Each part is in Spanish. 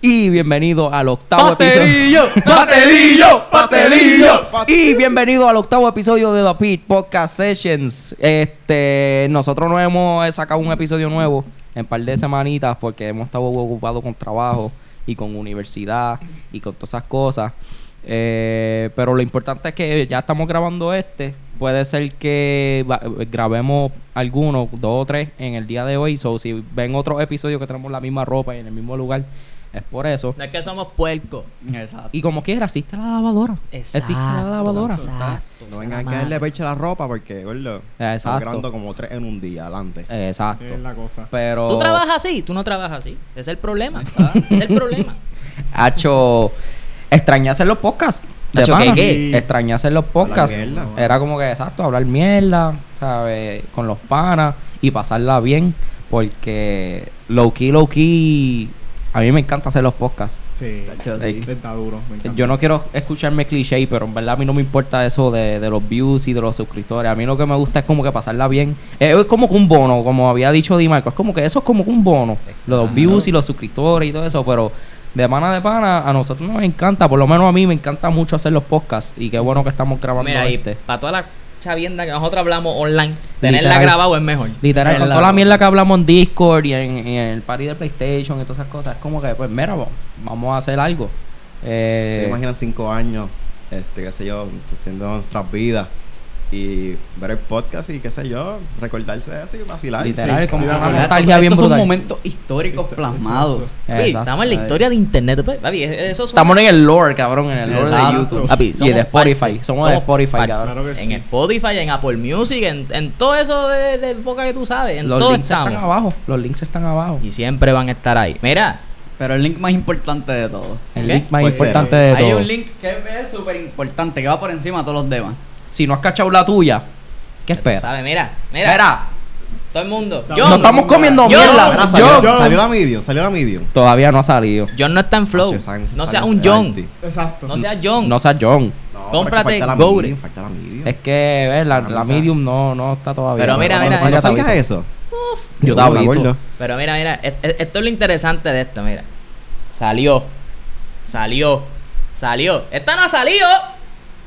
Y bienvenido al octavo ¡Patelillo! episodio. ¡Patelillo! ¡Patelillo! Y bienvenido al octavo episodio de The Pit Podcast Sessions. Este, nosotros no hemos sacado un episodio nuevo en par de semanitas porque hemos estado ocupados con trabajo y con universidad y con todas esas cosas. Eh, pero lo importante es que ya estamos grabando este. Puede ser que grabemos algunos, dos o tres en el día de hoy. So, si ven otros episodios que tenemos la misma ropa y en el mismo lugar, es por eso. No es que somos puercos. Exacto. Y como quiera, existe la lavadora. existe la lavadora. Exacto. No vengan a caerle pecho a la ropa porque, gordo, estamos Exacto. como tres en un día, adelante. Exacto. Es la cosa. Pero. Tú trabajas así, tú no trabajas así. Ese es el problema. es el problema. Hacho. Extrañé hacer los podcasts. de Hacho. ¿qué, qué? Extrañé hacer los podcasts. mierda. Era como que, exacto, hablar mierda, ¿sabes? Con los panas y pasarla bien. Porque low key, low key. A mí me encanta hacer los podcasts. Sí. sí. Está duro. me encanta. Yo no quiero escucharme cliché, pero en verdad a mí no me importa eso de, de los views y de los suscriptores. A mí lo que me gusta es como que pasarla bien. Eh, Es como que un bono, como había dicho Di Marco. Es como que eso es como que un bono. Los views y los suscriptores y todo eso, pero de pana de pana a nosotros nos encanta. Por lo menos a mí me encanta mucho hacer los podcasts. Y qué bueno que estamos grabando Mira, este. para toda la chavienda que nosotros hablamos online, tenerla Literal. grabado es mejor. Literal, con toda la mierda que hablamos en Discord y en, y en el party de PlayStation y todas esas cosas, es como que, pues, mira, vamos, vamos a hacer algo. Eh, ¿Te imaginas cinco años, este, qué sé yo, teniendo nuestras vidas y ver el podcast y qué sé yo, recordarse de eso y vacilar? Literal, Sí, como mira, una nostalgia bien Estos son brutal. momentos históricos plasmados. Papi, Exacto. estamos en la historia de internet. pues, Papi, eso suena- Estamos en el lore, cabrón, en el lore de. YouTube. Papi, y somos de Spotify. parte. Somos, de Somos Spotify, parte. cabrón. Claro en sí. Spotify, en Apple Music, en, en todo eso de, de boca que tú sabes. En Los todo links están abajo. Los links están abajo. Y siempre van a estar ahí. Mira, Pero el link más importante de todo. El ¿Qué? link más Pues importante de Hay todo. un link que es súper importante, que va por encima de todos los demás. Si no has cachado la tuya, ¿qué esperas? sabes, mira, mira, Mira, todo el mundo. No John, no estamos comiendo Yo- mierda. Yo- salió, salió la medium, salió la medium. Todavía no ha salido. John no está en flow. Esa No seas un John. Exacto. No seas John. No seas John. No, Cómprate pero es que falta la Goure. medium, falta la medium. Es que, ves, la, la medium no, no está todavía. Pero mira, Cuando mira, te salga eso. Yo te aviso. acuerdo. Pero mira, mira, es- es- esto es lo interesante de esto, mira. Salió. Salió. Salió. Esta no ha salido.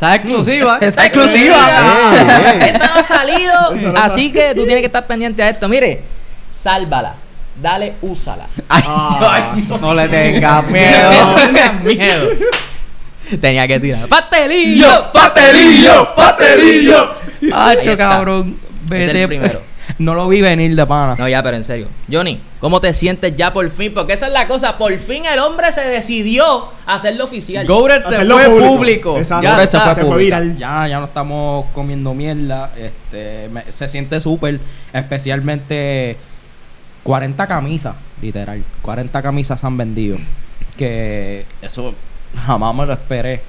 Está exclusiva. Esa exclusiva. Esta no ha salido. Así está. que tú tienes que estar pendiente a esto. Mire, sálvala. Dale, úsala. Ay, Ah. ay, No le tengas No miedo. tengas miedo. Tenía que tirar. ¡Pastelillo! ¡Patelillo! ¡Patelillo! Hacho, está. cabrón. Es el Vete. primero. No lo vi venir de pana. No, ya, pero en serio. Johnny, ¿cómo te sientes ya por fin? Porque esa es la cosa. Por fin el hombre se decidió a hacerlo oficial. Gouret se fue público. público. Exacto. Ya se fue se fue viral. Ya, ya no estamos comiendo mierda. Este, me- se siente súper, especialmente 40 camisas, literal. 40 camisas se han vendido. Que eso jamás me lo esperé.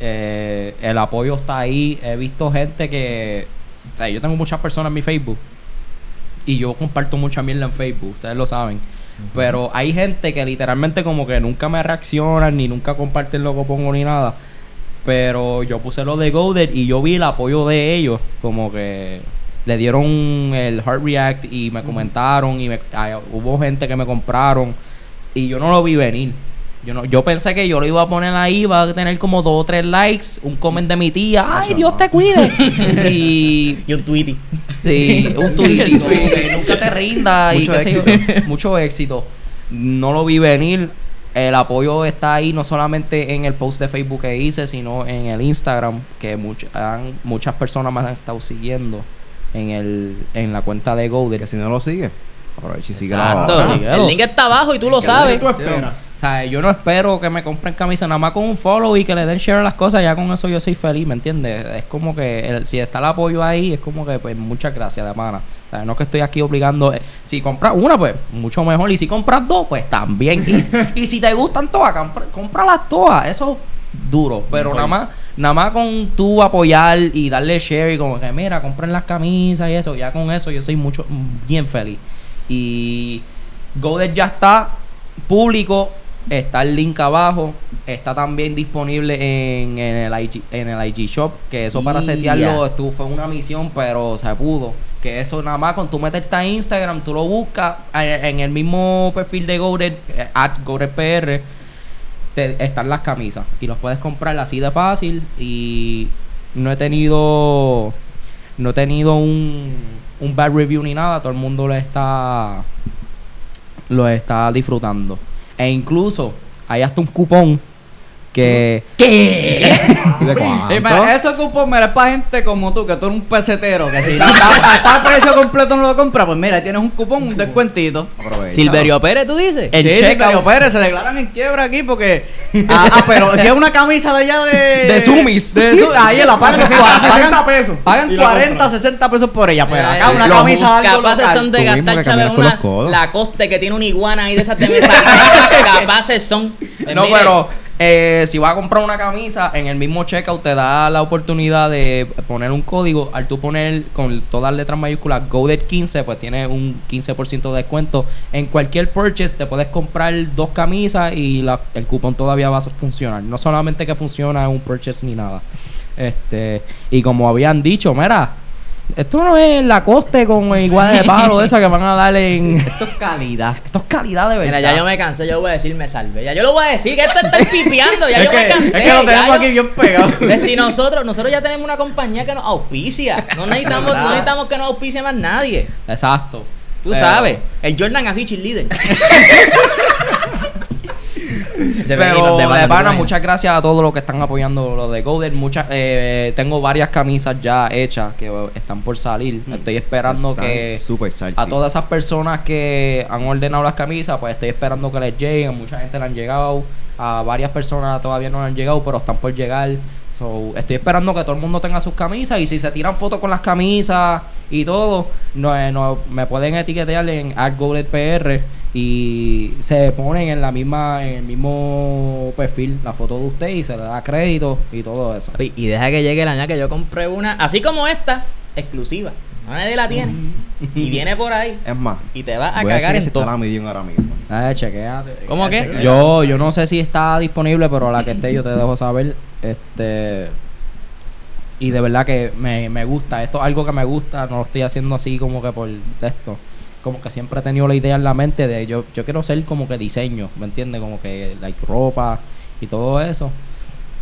Eh, el apoyo está ahí. He visto gente que. O sea, yo tengo muchas personas en mi Facebook. Y yo comparto mucha mierda en Facebook, ustedes lo saben. Pero hay gente que literalmente como que nunca me reaccionan, ni nunca comparten lo que pongo ni nada. Pero yo puse lo de Goder y yo vi el apoyo de ellos. Como que le dieron el Heart React y me comentaron y me- ah, hubo gente que me compraron. Y yo no lo vi venir. Yo no, yo pensé que yo lo iba a poner ahí, iba a tener como dos o tres likes, un comment de mi tía, ay Eso Dios no. te cuide. y Y un tweety. Sí, un tweet, como que nunca te rinda y Mucho qué sé yo. éxito. Mucho éxito. No lo vi venir. El apoyo está ahí no solamente en el post de Facebook que hice, sino en el Instagram, que much- han- muchas personas me han estado siguiendo en el en la cuenta de Golden. Que si no lo sigue, aprovecha y sigue Exacto. la Sí, el link está abajo y tú lo ¿Qué sabes. tú esperas? O sea, yo no espero que me compren camisa nada más con un follow y que le den share a las cosas, ya con eso yo soy feliz, ¿me entiendes? Es como que el- si está el apoyo ahí, es como que pues muchas gracias de pana. O sea, no es que estoy aquí obligando, eh, si compras una pues mucho mejor y si compras dos pues también. Y, y si te gustan todas, compra- cómpralas todas, eso es duro, pero nada más nada más con tú apoyar y darle share y como que mira, compren las camisas y eso, ya con eso yo soy mucho bien feliz. Y Goder ya está público Está el link abajo. Está también disponible en, en el, IG, en el IG Shop. Que eso para setearlo estuvo, fue una misión, pero se pudo. Que eso nada más con tú meterte a Instagram, tú lo buscas en el mismo perfil de Goated, eh, at GoatedPR, te, están las camisas. Y los puedes comprar así de fácil. Y no he tenido. No he tenido un, un bad review ni nada. Todo el mundo lo está. Lo está disfrutando. E incluso hay hasta un cupón que. ¿Qué? ¿De cuánto? mira, eso cupón mira, es para gente como tú, que tú eres un pesetero, que si no está, está a precio completo no lo compras, pues mira, ahí tienes un cupón, un descuentito. Aprovecha. Silverio Pérez, tú dices. El Sí, Silverio Pérez, se declaran en quiebra aquí porque. Ah, ah, pero si es una camisa de allá de. De Sumis. de Su- ahí la pagan. Pagan pagan 60 pesos Pagan y la 40, compran. 60 pesos por ella, pero acá eh, una camisa de algo Capaces local. son de gastar con una los codos. la coste que tiene una iguana ahí de esas de mesa. Capaces son. Pues No, mire, pero eh, si vas a comprar una camisa, en el mismo checkout te da la oportunidad de poner un código. Al tú poner con todas las letras mayúsculas GODED15, pues tienes un 15% de descuento. En cualquier purchase te puedes comprar dos camisas y el cupón todavía va a funcionar. No solamente que funciona en un purchase ni nada. Este, y como habían dicho, mira, esto no es la coste con igual de palo de esa que van a dar en. Esto es calidad. Esto es calidad de verdad. Mira, ya yo me cansé, yo voy a decir, me salvé. Ya yo lo voy a decir, que esto está pipiando, ya es, yo que, me cansé. es que lo ya tenemos yo- aquí bien pegado. De si nosotros, nosotros ya tenemos una compañía que nos auspicia. No necesitamos, no necesitamos que nos auspicie más nadie. Exacto. Tú Pero- sabes. El Jordan así, cheerleader. Pero de pana, muchas gracias a todos los que están apoyando lo de Golden. Muchas, eh, tengo varias camisas ya hechas que eh, están por salir. Estoy esperando que a todas esas personas que han ordenado las camisas, pues estoy esperando que les lleguen. Mucha gente le han llegado. A varias personas todavía no le han llegado, pero están por llegar. So, estoy esperando que todo el mundo tenga sus camisas y si se tiran fotos con las camisas y todo, no, eh, no- me pueden etiquetar en PR y se ponen en la misma en el mismo perfil la foto de usted y se le da crédito y todo eso. Papi, Y deja que llegue el año que yo compré una, así como esta, exclusiva. No nadie la tiene. Y viene por ahí. Es más, Y te va a voy a cagar decir en todo. medium ahora mismo. Eh, chequéate. ¿Cómo que? Yo, yo no sé si está disponible, pero a la que esté yo te dejo saber. Este. Y de verdad que me, me gusta. Esto es algo que me gusta. No lo estoy haciendo así como que por esto. Como que siempre he tenido la idea en la mente de yo, yo quiero ser como que diseño, ¿me entiendes? Como que like ropa y todo eso.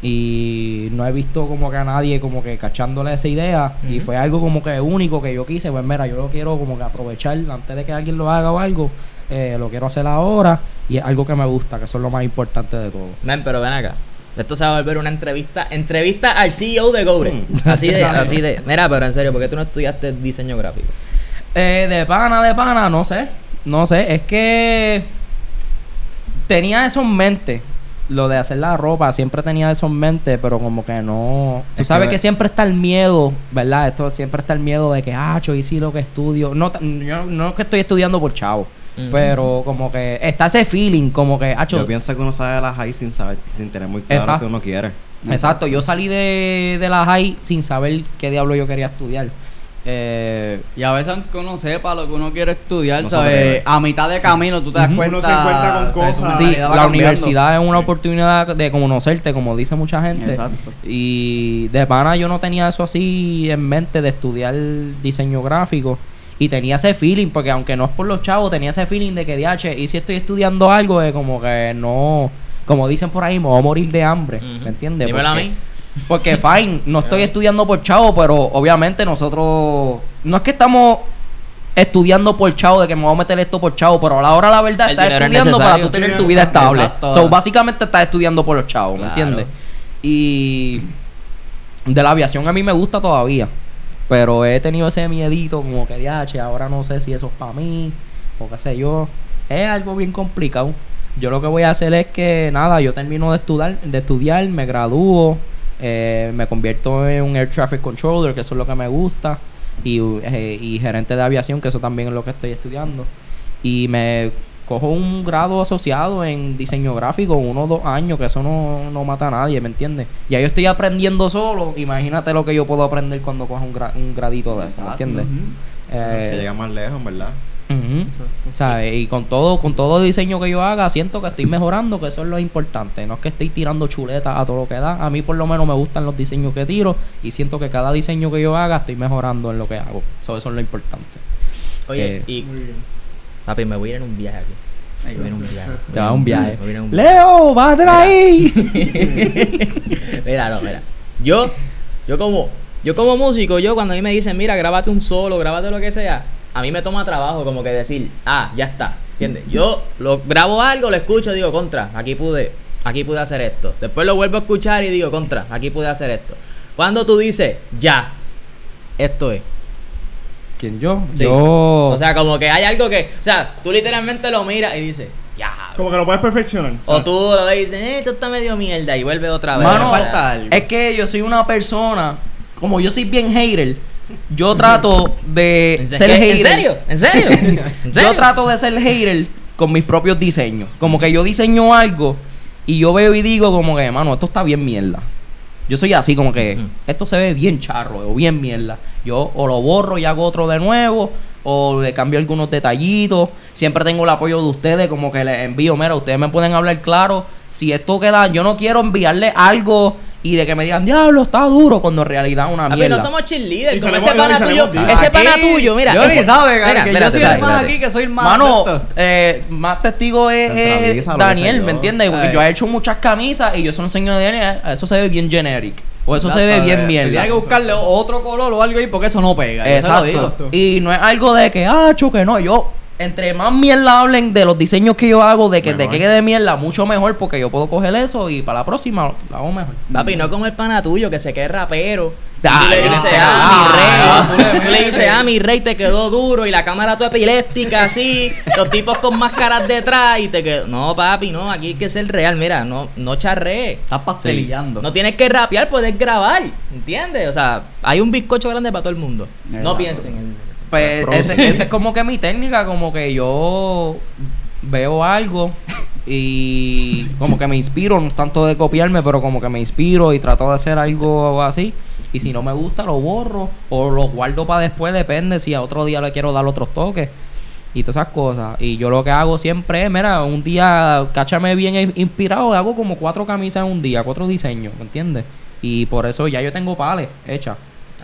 Y no he visto como que a nadie como que cachándole esa idea. Y fue algo como que único que yo quise. Pues mira, yo lo quiero como que aprovechar antes de que alguien lo haga o algo. Eh, lo quiero hacer ahora. Y es algo que me gusta, que eso es lo más importante de todo. Ven, pero ven acá. Esto se va a volver una entrevista, entrevista al CEO de Goure. Mm. Así de, así de. Mira, pero en serio, ¿por qué tú no estudiaste diseño gráfico? Eh, de pana, de pana, no sé. No sé, es que tenía eso en mente. Lo de hacer la ropa, siempre tenía eso en mente, pero como que no. Tú Es sabes que- que, siempre está el miedo, ¿verdad? Esto siempre está el miedo de que, ah, yo hice lo que estudio. No, yo no es que estoy estudiando por chavo, Pero como que está ese feeling, como que, ah, Yo pienso que uno sale de la high sin saber, sin tener muy claro Exacto. que uno quiere. Exacto, yo salí de, de la high sin saber qué diablo yo quería estudiar. Eh, Y a veces aunque uno sepa lo que uno quiere estudiar, No ¿sabes? A mitad de camino tú te das cuenta. Uno se encuentra con cosas. Sí, la cambiando. universidad es una oportunidad de conocerte, como dice mucha gente. Exacto. Y de pana yo no tenía eso así en mente de estudiar diseño gráfico. Y tenía ese feeling, porque aunque no es por los chavos, tenía ese feeling de que, DH, y si estoy estudiando algo, es como que no, como dicen por ahí, me voy a morir de hambre. ¿Me entiendes? Dímelo a Porque- mí. Porque, fine, no estoy estudiando por chavo, pero obviamente nosotros. No es que estamos estudiando por chavo, de que me voy a meter esto por chavo, pero a la hora de la verdad El estás es estudiando para tú tener tu vida estable. exacto. So, básicamente estás estudiando por los chavos, ¿me entiendes? Y. De la aviación a mí me gusta todavía. Pero he tenido ese miedito, como que, DH, ahora no sé si eso es para mí, o qué sé yo. Es algo bien complicado. Yo lo que voy a hacer es que, nada, yo termino de estudiar, de estudiar me gradúo, eh, me convierto en un Air Traffic Controller, que eso es lo que me gusta, y, eh, y gerente de aviación, que eso también es lo que estoy estudiando. Y me cojo un grado asociado en diseño gráfico, uno o dos años, que eso no, no mata a nadie, ¿me entiendes? Ya yo estoy aprendiendo solo, imagínate lo que yo puedo aprender cuando cojo un, gra- un gradito de eso, ¿me entiendes? Ujú. Eh, que llega más lejos, ¿verdad? Ujú. ¿Sabes? Y con todo, con todo diseño que yo haga, siento que estoy mejorando, que eso es lo importante. No es que estoy tirando chuletas a todo lo que da. A mí por lo menos me gustan los diseños que tiro y siento que cada diseño que yo haga estoy mejorando en lo que hago. So, eso es lo importante. Oye, Eh, y Muy bien. Papi, me voy a ir en un viaje aquí. Me voy a ir en un viaje. Te va a un viaje. Me voy a ir en un viaje. Leo, bájate ahí. mira, no, mira. Yo, yo como, yo como músico, yo cuando a mí me dicen, mira, grábate un solo, grábate lo que sea, a mí me toma trabajo como que decir, ah, ya está, ¿entiendes? Yo lo grabo algo, lo escucho, digo, contra, aquí pude, aquí pude hacer esto. Después lo vuelvo a escuchar y digo, contra, aquí pude hacer esto. Cuando tú dices, ya, esto es. ¿Quién yo? Sí. Yo. O sea, como que hay algo que, o sea, tú literalmente lo miras y dices, ya. Como que lo puedes perfeccionar. O tú lo ves y dices, eh, esto está medio mierda y vuelve otra vez. Mano, falta algo. Es que yo soy una persona, como yo soy bien hater, yo trato de ¿En, ser hater. ¿En serio? ¿En serio? ¿En serio? Yo trato de ser hater con mis propios diseños. Como que yo diseño algo y yo veo y digo como que, mano, esto está bien mierda. Yo soy así como que esto se ve bien charro o bien mierda. Yo o lo borro y hago otro de nuevo o le cambio algunos detallitos. Siempre tengo el apoyo de ustedes como que les envío, mira, ustedes me pueden hablar claro. Si esto queda, yo no quiero enviarle algo y de que me digan, diablo, está duro, cuando en realidad es una mierda. no somos cheerleaders. Como ese pana tuyo, ese pana tuyo, mira. Yo ese, ni sabe, mira, que yo espérate, soy el más aquí, que soy el más. Mano, de eh, más testigo es, que Daniel. ¿me entiendes? Porque yo he hecho muchas camisas y yo se lo enseño a Daniel, eso se ve bien generic. O eso se ve bien eh, mierda. Tendría que buscarle otro color o algo ahí porque eso no pega. Exacto. Y no es algo de que, ah, que no. Yo, entre más mierda hablen de los diseños que yo hago, de que Mejor. te quede de mierda, mucho mejor porque yo puedo coger eso y para la próxima lo hago mejor. Papi, no como el pana tuyo que se quede rapero. Ah, tú le no, ah, mi rey. Tú le dices, ah, mi rey, te quedó duro y la cámara toda epiléptica, así. Los tipos con máscaras detrás y te quedó. No, papi, no, aquí hay que ser real. Mira, no, no charree. Estás pastelillando. No tienes que rapear, puedes grabar. ¿Entiendes? O sea, hay un bizcocho grande para todo el mundo. No Exacto. piensen en. Pues ese, ese es como que mi técnica, como que yo veo algo y como que me inspiro, no tanto de copiarme, pero como que me inspiro y trato de hacer algo así. Y si no me gusta, lo borro o lo guardo para después, depende si a otro día le quiero dar otros toques y todas esas cosas. Y yo lo que hago siempre es, mira, un día, cáchame bien in- inspirado, hago como cuatro camisas en un día, cuatro diseños, ¿me entiendes? Y por eso ya yo tengo pales hechas.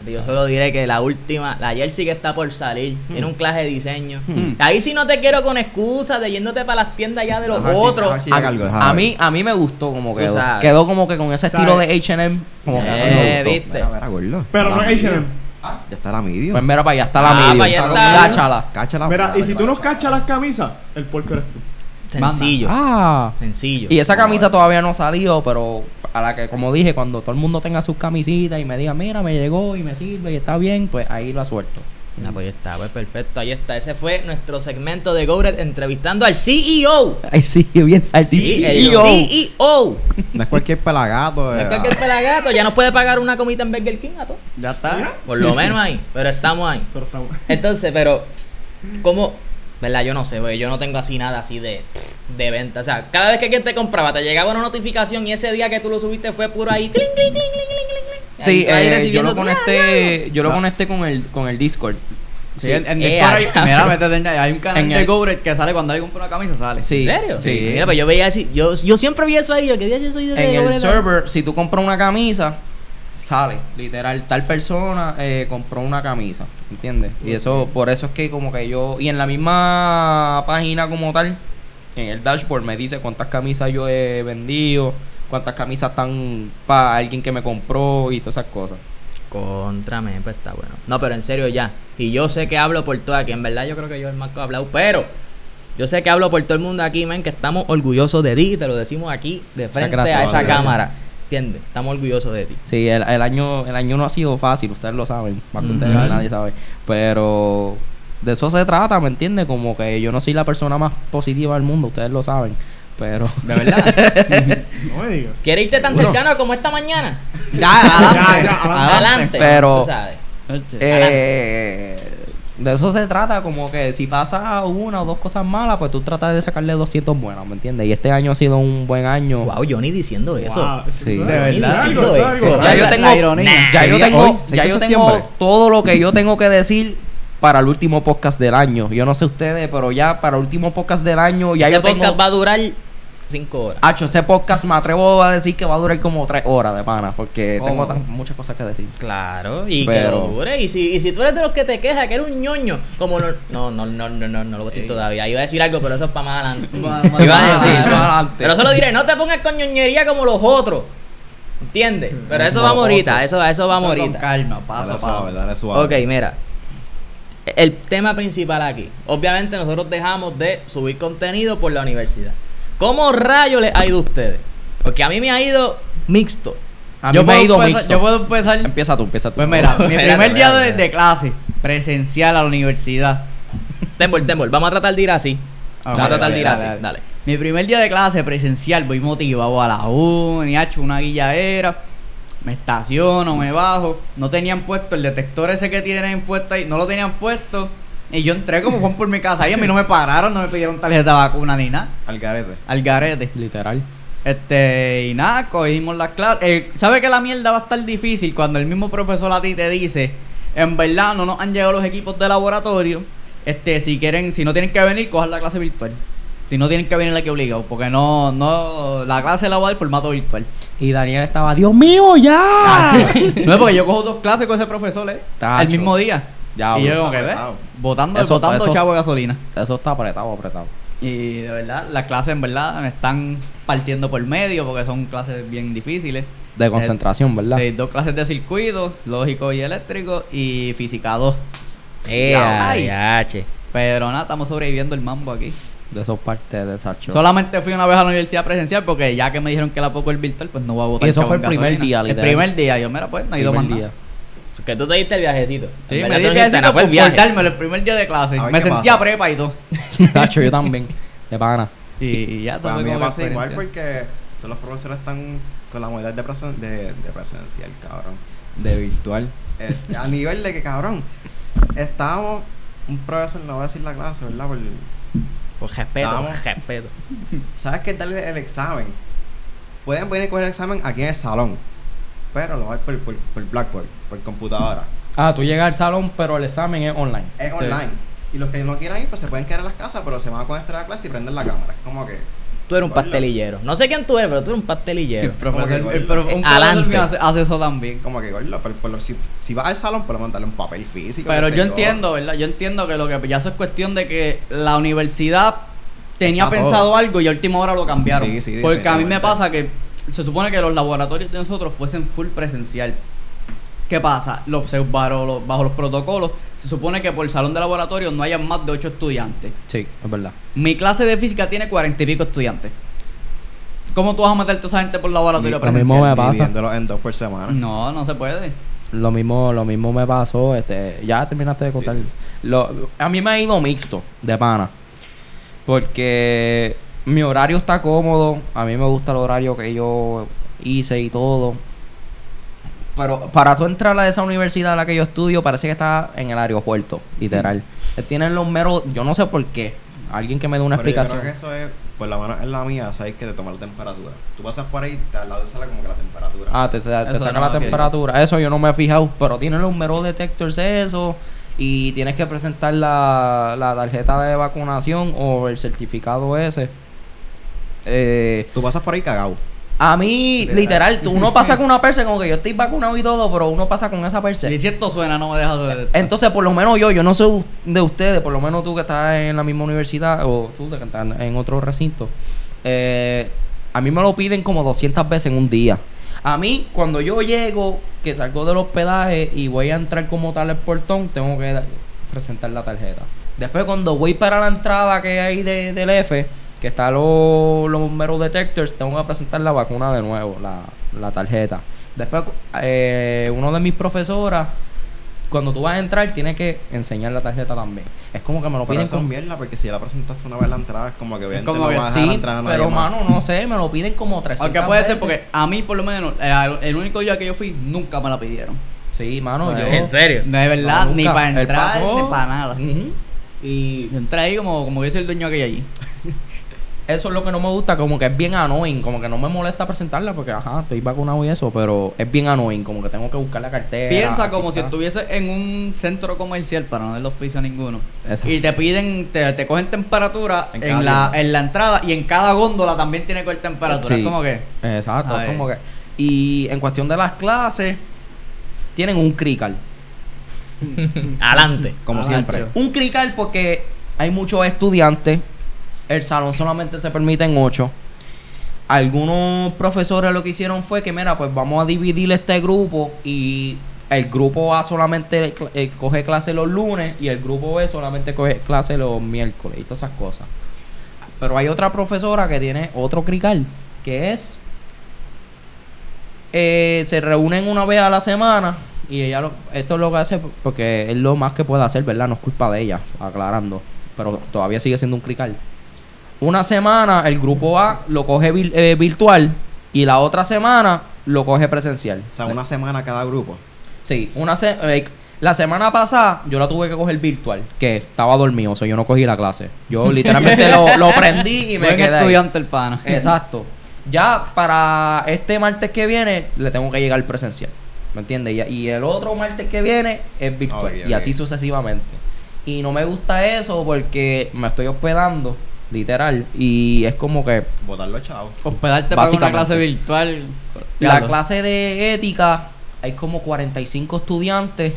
Yo solo diré que la última, la jersey que está por salir, tiene un clase de diseño. Ahí sí no te quiero con excusas de yéndote para las tiendas ya de los otros. a algo, mí, a mí me gustó como quedó. sabes. Quedó como que con ese estilo de H&M. Como que Eh, me gustó. viste. Mira, mira, gordo. Pero no es H&M. medium. Ya está la medium. Pues mira, para allá está la Ah, como- Cáchala. Cáchala. Mira, y si tú nos cachas cachas las camisas, el puerco eres tú. Sencillo. Ah. Sencillo. Y esa camisa todavía no ha salido, pero a la que, como dije, cuando todo el mundo tenga sus camisitas y me diga, mira, me llegó y me sirve y está bien, pues ahí la suelto. Ah, pues ahí está, pues perfecto, ahí está. Ese fue nuestro segmento de Gouret entrevistando al CEO. Ay, sí, bien Sí, el CEO. No es cualquier pelagato. No eh, es cualquier pelagato, ya nos puede pagar una comita en Burger King a todos. Ya está. Por lo menos ahí, pero estamos ahí. Pero estamos. Entonces, pero, ¿cómo? ¿Verdad? Yo no sé, porque yo no tengo así nada así de, de venta. O sea, cada vez que alguien te compraba, te llegaba una notificación y ese día que tú lo subiste fue puro ahí. cling, cling, cling, cling, cling, cling, cling. Sí, Ahí eh, yo recibiendo lo conecté, yo lo conecté con el, con el Discord. Sí, en, en Eh, Discord hay, ah, mira, métete hay un canal En de que sale cuando alguien compra una camisa, sale. Sí. ¿En serio? Sí. Mira, pues yo veía así, yo, yo siempre vi eso ahí, yo que día yo soy de en el server, si tú compras una camisa, sale, literal, tal persona eh, compró una camisa, ¿entiendes? Y eso, por eso es que como que yo, y en la misma página como tal, en el dashboard me dice cuántas camisas yo he vendido, cuántas camisas están para alguien que me compró y todas esas cosas. Contrame, pues está bueno. No, pero en serio ya. Y yo sé que hablo por todo aquí. En verdad yo creo que yo el más que he hablado. Pero yo sé que hablo por todo el mundo aquí, men, que estamos orgullosos de ti. Te lo decimos aquí de frente gracias, a esa gracias. cámara. ¿Entiendes? Estamos orgullosos de ti. Sí, el, el año el año no ha sido fácil, ustedes lo saben, más que ustedes nadie sabe, pero de eso se trata, ¿me entiendes? Como que yo no soy la persona más positiva del mundo, ustedes lo saben, pero De verdad. No me digas. ¿Quieres irte tan Seguro. cercano como esta mañana? ya, adelante. Ya, ya, adelante. Adelante. Pero- tú sabes. eh, de eso se trata, como que si pasa una o dos cosas malas, pues tú tratas de sacarle 200 buenas, ¿me entiendes? Y este año ha sido un buen año. Wow, Johnny diciendo eso. Wow, eso Sí. De verdad. algo, eso. Ya yo tengo, ironía. ya ¿Qué yo tengo, ya yo tengo todo lo que yo tengo que decir para el último podcast del año. Yo no sé ustedes, pero ya para el último podcast del año ya Ese yo podcast tengo... va a durar 5 horas. Hacho, ese podcast me atrevo a decir que va a durar como tres horas de pana, porque tengo tan- muchas cosas que decir. Claro, y que lo dure. Y si, y si tú eres de los que te quejas que eres un ñoño, como no, no, no, no, no, no, no lo voy a decir todavía. Iba a decir algo, pero eso es para más adelante. Más- Iba a más decir, adelante. pero eso lo diré, no te pongas con ñoñería como los otros. ¿Entiendes? Pero eso vamos ahorita, eso, eso vamos Con ahorita. calma, paso Dale a suave, paso. dale suave. Ok, mira. El tema principal aquí. Obviamente nosotros dejamos de subir contenido por la universidad. ¿Cómo rayos les ha ido a ustedes? Porque a mí me ha ido mixto. A mí Yo me ha ido empezar- mixto. Yo puedo empezar. Empieza tú, empieza tú. Pues mira, mi primer día de, clase, presencial a la universidad. Tembol, Tembol, vamos a tratar de ir así. Vamos a tratar de ir así. dale. Dale. Mi primer día de clase presencial, voy motivado a la uni, hecho una guilladera, me estaciono, me bajo. No tenían puesto el detector ese que tienen puesto ahí, no lo tenían puesto. Y yo entré como Juan por mi casa y a mí no me pararon, no me pidieron tarjeta de vacuna ni nada. Al garete. Al garete. Literal. Este, y nada, cogimos las clases. Eh, ¿Sabe que la mierda va a estar difícil cuando el mismo profesor a ti te dice, en verdad no nos han llegado los equipos de laboratorio? Este, si quieren, si no tienen que venir, cojan la clase virtual. Si no tienen que venir, la que obligado, porque no, no, la clase la voy a dar en formato virtual. Y Daniel estaba, Dios mío, ya. no es porque yo cojo dos clases con ese profesor, eh, Tacho. el mismo día. Ya, y yo como que, ve, apretado. botando, Eso- botando eso- chavo de gasolina. Eso está apretado, apretado. Y de verdad, las clases en verdad me están partiendo por medio porque son clases bien difíciles. De concentración, ¿verdad? De dos clases de circuito, lógico y eléctrico, y física 2. Eh, Ya, ay, ay. ache. Pero nada, estamos sobreviviendo el mambo aquí. De esos partes de Sacho. Solamente fui una vez a la universidad presencial porque ya que me dijeron que la poco el virtual, pues no voy a votar. Y eso fue el primer gasolina. día, El literal. primer día. Yo, mira, pues no he ido más. Que tú te diste el viajecito. Sí, me di el viajecito por dármelo el primer día de clase. Me sentía pasa. prepa y todo. Sacho, yo también. De pana. Y, y ya, Pues a mí me pasa igual porque todos los profesores están con la modalidad de, presen- de, de presencial, cabrón. De virtual. Eh, a nivel de que, cabrón, estábamos... Un profesor, no voy a decir la clase, ¿verdad? Por, Por respeto, Vamos. respeto. ¿Sabes qué? Darle el examen. Pueden venir a coger el examen aquí en el salón. Pero lo va a ir por, por, por Blackboard, por computadora. Ah, tú llegas al salón, pero el examen es online. Es online. Y los que no quieran ir, pues se pueden quedar en las casas, pero se van a conectar a la clase y prenden la cámara. Es como que. Tú eres un pastelillero. No sé quién tú eres, pero tú eres un El pastelillero. que el profe- un Adelante. mío hace, hace eso también. Como que, gordo, pero, pero si, si vas al salón, menos darle un papel físico. Pero yo entiendo, ¿verdad? Yo entiendo que lo que ya eso es cuestión de que la universidad tenía Está pensado todo. algo y a última hora lo cambiaron. Sí, sí, Porque a mí me pasa que se supone que los laboratorios de nosotros fuesen full presencial. ¿Qué pasa? Los, se- bajo, los, bajo los protocolos, se supone que por el salón de laboratorio no haya más de 8 estudiantes. Sí, es verdad. Mi clase de física tiene cuarenta y pico estudiantes. ¿Cómo tú vas a meter toda esa gente por laboratorio Lo mismo me pasa. En dos por semana. No, no se puede. Lo mismo, lo mismo me pasó, este, ya terminaste de contar. Sí. Lo, a mí me ha ido mixto, de pana. Porque mi horario está cómodo, a mí me gusta el horario que yo hice y todo. Pero para tú entrar a esa universidad a la que yo estudio, parece que está en el aeropuerto, literal. Tienen los meros, yo no sé por qué. Alguien que me dé una Pero yo explicación. creo que eso es, por lo menos en la mía, sabes que te toma la temperatura. Tú pasas por ahí, te, al lado de sale como que la temperatura. Ah, te, te saca no, la temperatura. Eso yo no me he fijado. Pero tienen los metal detectors eso. Y tienes que presentar la, la tarjeta de vacunación o el certificado ese. Eh, Tú pasas por ahí cagado. a mí, Literal. literal, tú, uno pasa con una perse como que yo estoy vacunado y todo, pero uno pasa con esa perse. Si cierto suena, no me deja de... Entonces, por lo menos yo, yo no soy de ustedes, por lo menos tú que estás en la misma universidad o tú que estás en otro recinto. eh, a mí me lo piden como 200 veces en un día. A mí, cuando yo llego, que salgo del hospedaje y voy a entrar como tal al portón, tengo que presentar la tarjeta. Después, cuando voy para la entrada que hay de- del F, que está los, los metal detectors, tengo que presentar la vacuna de nuevo, la, la tarjeta. Después, eh, uno de mis profesoras cuando tú vas a entrar tienes que enseñar la tarjeta también. Es como que me lo Pero piden como... mierda, porque si ya la presentaste una vez la entrada, es como que obviamente como no vas a dejar Sí, entrar a nadie pero mano, no sé, me lo piden como 300 Aunque puede ser porque a mí por lo menos eh, el único día que yo fui nunca me la pidieron. Sí, mano, No, yo... ¿En serio? No es verdad, No, ni para entrar ni para nada. Y yo entré ahí como, como que soy el dueño de aquella allí. Eso es lo que no me gusta, como que es bien annoying, como que no me molesta presentarla porque, ajá, estoy vacunado y eso, pero es bien annoying, como que tengo que buscar la cartera. Piensa como si estuviese en un centro comercial para no darle auspicio a ninguno. Exacto. Y te piden, te, te cogen temperatura En la, tienda. en la entrada y en cada góndola también tiene que coger temperatura. Sí. Es como que. Exacto, es como que. Y en cuestión de las clases, tienen un crical. Adelante. Como Ah, siempre. Un crical porque hay muchos estudiantes. El salón solamente se permiten ocho. Algunos profesores lo que hicieron fue que, mira, pues vamos a dividir este grupo y el grupo A solamente eh, coge clase los lunes y el grupo B solamente coge clase los miércoles y todas esas cosas. Pero hay otra profesora que tiene otro crical, que es... eh, se reúnen una vez a la semana y ella lo- esto es lo que hace porque es lo más que puede hacer, ¿verdad? No es culpa de ella, aclarando. Pero todavía sigue siendo un crical. Una semana el grupo A lo coge vir- eh, virtual y la otra semana lo coge presencial. O sea, una semana cada grupo. Sí, una se- eh, la semana pasada yo la tuve que coger virtual, que estaba dormido, o sea, yo no cogí la clase. Yo literalmente lo, lo prendí y me buen quedé. ahí. estudiante el pana. Exacto. Ya para este martes que viene le tengo que llegar presencial. ¿Me entiendes? Y, y el otro martes que viene es virtual. Y así sucesivamente. Y no me gusta eso porque me estoy hospedando, literal. Y es como que Botar los chavos. Hospedarte para una clase virtual. la clase de ética, hay como 45 estudiantes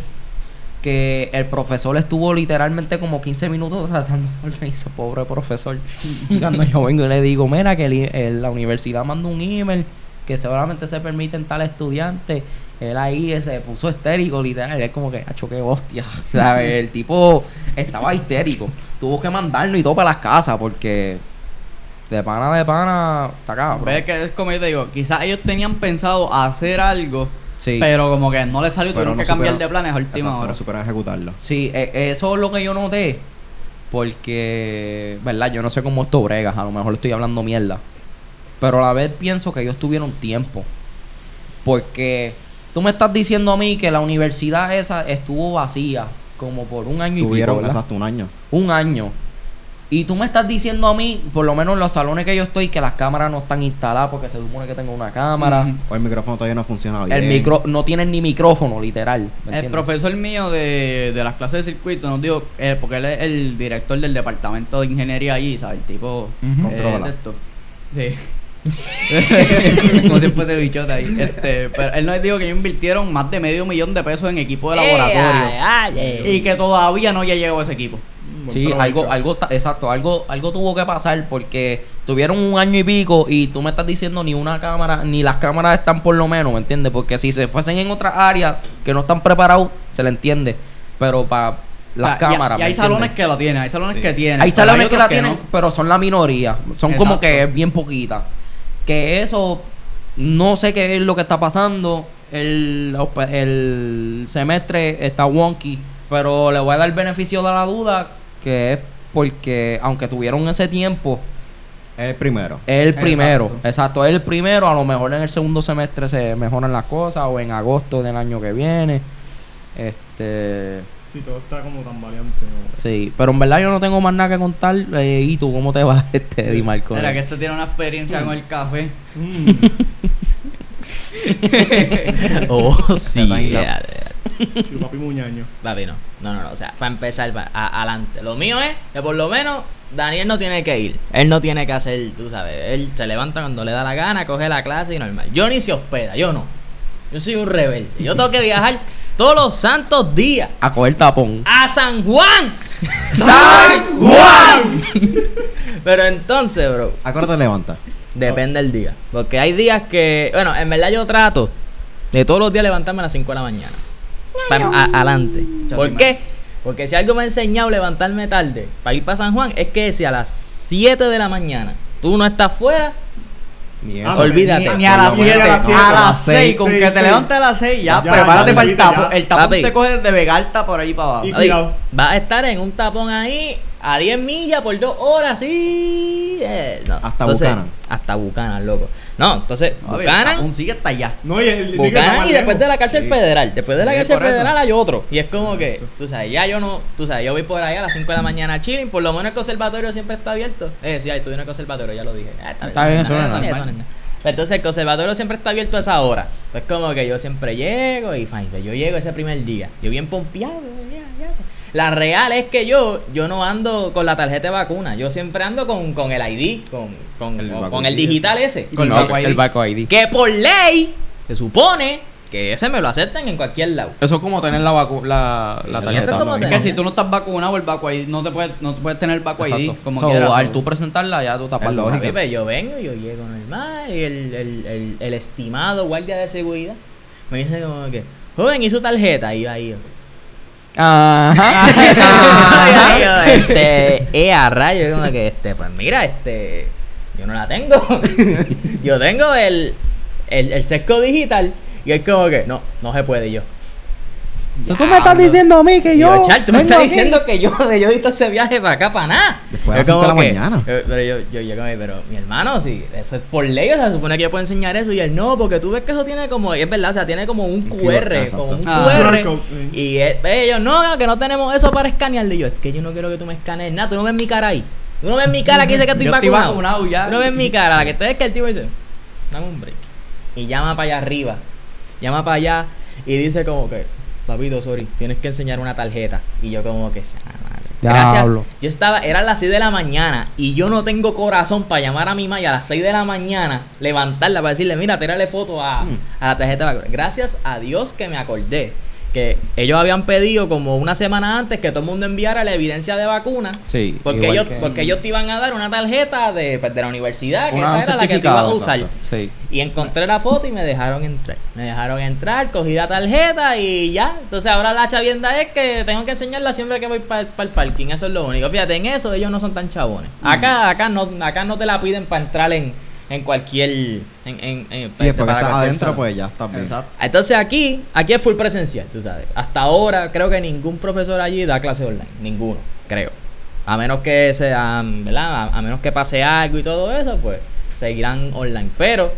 que el profesor estuvo literalmente como 15 minutos tratando de organizar, pobre profesor. Cuando yo vengo y le digo, mira que el la universidad mandó un email que seguramente se permiten tal estudiante. Él ahí se puso histérico, literal. Es como que, acho, qué hostia. ¿sabes? El tipo estaba histérico. Tuvo que mandarlo y todo para las casas porque de pana de pana está cabrón. Ves que es como yo te digo, quizás ellos tenían pensado hacer algo, Sí. pero como que no les salió, tuvieron no que cambiar supieron- de planes a última hora. no ejecutarlo. Sí, e- eso es lo que yo noté. Porque, ¿verdad? Yo no sé cómo esto bregas. A lo mejor estoy hablando mierda. Pero a la vez pienso que ellos tuvieron tiempo. Porque tú me estás diciendo a mí que la universidad esa estuvo vacía. Como por un año y Tuvieron, pico, ¿verdad? exacto, un año. Un año. Y tú me estás diciendo a mí, por lo menos en los salones que yo estoy, que las cámaras no están instaladas porque se supone que tengo una cámara. O el micrófono todavía no funciona bien. El micro no tienen ni micrófono, literal. ¿me El profesor mío de, de las clases de circuito nos dijo, eh, porque él es el director del departamento de ingeniería allí, ¿sabes? El tipo Ujú. eh, Controla. de esto. Sí. Como si fuese bichota ahí. Este, pero él nos dijo que ellos invirtieron más de medio millón de pesos en equipo de laboratorio. Y que todavía no ya llegó ese equipo. Sí, algo, algo, exacto, algo, algo tuvo que pasar porque tuvieron un año y pico y tú me estás diciendo ni una cámara, ni las cámaras están por lo menos, ¿me entiendes? Porque si se fuesen en otras áreas que no están preparados, se le entiende. Pero para las O sea, y- cámaras. Y, ¿me hay salones entiendes? que lo tienen, hay salones Sí. que tienen. Hay salones que la tienen, no. pero son la minoría. Son como que es bien poquita. Que eso, no sé qué es lo que está pasando. El, el semestre está wonky, pero le voy a dar el beneficio de la duda, que es porque, aunque tuvieron ese tiempo, El primero. es el primero. Exacto. Exacto, es el primero. A lo mejor en el segundo semestre se mejoran las cosas o en agosto del año que viene. Este. Sí, todo está como tan variante. ¿no? Sí, pero en verdad yo no tengo más nada que contar. Eh, ¿Y tú cómo te va, este, Di Marco? Mira, que este tiene una experiencia con el café. Mm. Oh, sí. Sí, papi muñaño. Papi, no. No, no, no. O sea, para empezar, pa- a- adelante. Lo mío es que por lo menos Daniel no tiene que ir. Él no tiene que hacer, tú sabes. Él se levanta cuando le da la gana, coge la clase y normal. Yo ni se hospeda, yo no. Yo soy un rebelde. Yo tengo que viajar todos los santos días A coger tapón. a San Juan. ¡San Juan! Pero entonces, bro, ¿A qué te levantas? depende del día. Porque hay días que, bueno, en verdad yo trato de todos los días levantarme a las 5 de la mañana. Pa- a- adelante. ¿Por qué? Porque si algo me ha enseñado levantarme tarde para ir para San Juan es que si a las 7 de la mañana tú no estás fuera, Ni Ah, eso. olvídate. Ni, ni a las Por lo 7, menos a las las siete. 6. Con que te levantes a las 6, ya, Ya, prepárate ya, para el ya. tapón. El tapón Papi. te coge de Vegalta por ahí para abajo. Vas a estar en un tapón ahí a 10 millas por dos horas, sí. eh, no. Hasta Entonces, Buchanan. Hasta Buchanan, loco. No, entonces, No, Buchanan, Aún sigue hasta allá. No, y el, está Buchanan y después de la cárcel Sí. federal. Después de la Sí, cárcel eso. federal hay otro. Y es como que, Eso. tú sabes, ya yo no, tú sabes, yo voy por ahí a las 5 de la mañana chilling, por lo menos el conservatorio siempre está abierto. Eh, sí, estudié en el conservatorio, ya lo dije. Ah, Está bien, eso no es nada, normal. eso no es nada. Pero Entonces el conservatorio siempre está abierto a esa hora. Pues como que yo siempre llego y fine, pues yo llego ese primer día. Yo bien pompeado, ya, ya. La real es que yo, yo no ando con la tarjeta de vacuna. Yo siempre ando con, con el ID, con, con, El con- el digital ese. Con el No, el Baco ID. Que por ley se supone que ese me lo aceptan en cualquier lado. Eso es como tener la, vacu la, la Eso tarjeta. es como ¿no? Es tener- que si tú no estás vacunado, el Baco ID no te puedes, no te puedes tener el Baco ID. Como So, quieras. al tú presentarla, ya tú tapas yo vengo, yo llego normal y el, el, el, el, el estimado guardia de seguridad me dice como que, joven, ¿y su tarjeta? Y yo ahí yo, Ajá. Yo, este, eh, a rayo, como que, este, pues mira, este, yo no la tengo. yo tengo el, el, el sesco digital y es como que, no, no se puede y yo. So, tú me estás diciendo a mí que yo, yo. Char, tú me estás aquí. diciendo que yo, yo hice ese viaje para acá para nada. Después de Es las de la que- mañana. eh, Pero yo, yo llego ahí, pero mi hermano, sí, eso es por ley, o sea, se supone que yo puedo enseñar eso. Y él no, porque tú ves que eso tiene como, y es verdad, o sea, tiene como un QR, exacto. como un Ah. QR. Sí. Y es- ellos, no, que no tenemos eso para escanearle. Y yo, es que yo no quiero que tú me escanees nada, tú no ves mi cara ahí. Tú no ves mi cara que dice que estoy Yo estoy vacunado. vacunado ya. Tú no ves mi cara, la que te ves que el tipo dice, dame un break. Y llama para allá arriba. Llama para allá y dice como que, papito, sorry, tienes que enseñar una tarjeta. Y yo como que, "Ah, madre". Gracias. Yo estaba, era las 6 de la mañana y yo no tengo corazón para llamar a mi mamá y a las 6 de la mañana levantarla para decirle, mira, tírale foto a, Mm. a la tarjeta. Gracias a Dios que me acordé que ellos habían pedido como una semana antes que todo el mundo enviara la evidencia de vacuna. Sí. Porque ellos, que- porque ellos te iban a dar una tarjeta de, pues, de la universidad, que Una- esa era la que te ibas a usar. Sí. Y encontré la foto y me dejaron entrar. Me dejaron entrar, cogí la tarjeta y ya. Entonces ahora la chavienda es que tengo que enseñarla siempre que voy para el parking. Eso es lo único. Fíjate, en eso ellos no son tan chabones. Mm. Acá, acá no, acá no te la piden para entrar en, en cualquier. En, en, en- Sí, después que para estás adentro, pues ya estás bien. Exacto. Entonces aquí, aquí es full presencial, tú sabes. Hasta ahora creo que ningún profesor allí da clase online, ninguno, creo. A menos que sea, ¿verdad? A, a menos que pase algo y todo eso, pues seguirán online. Pero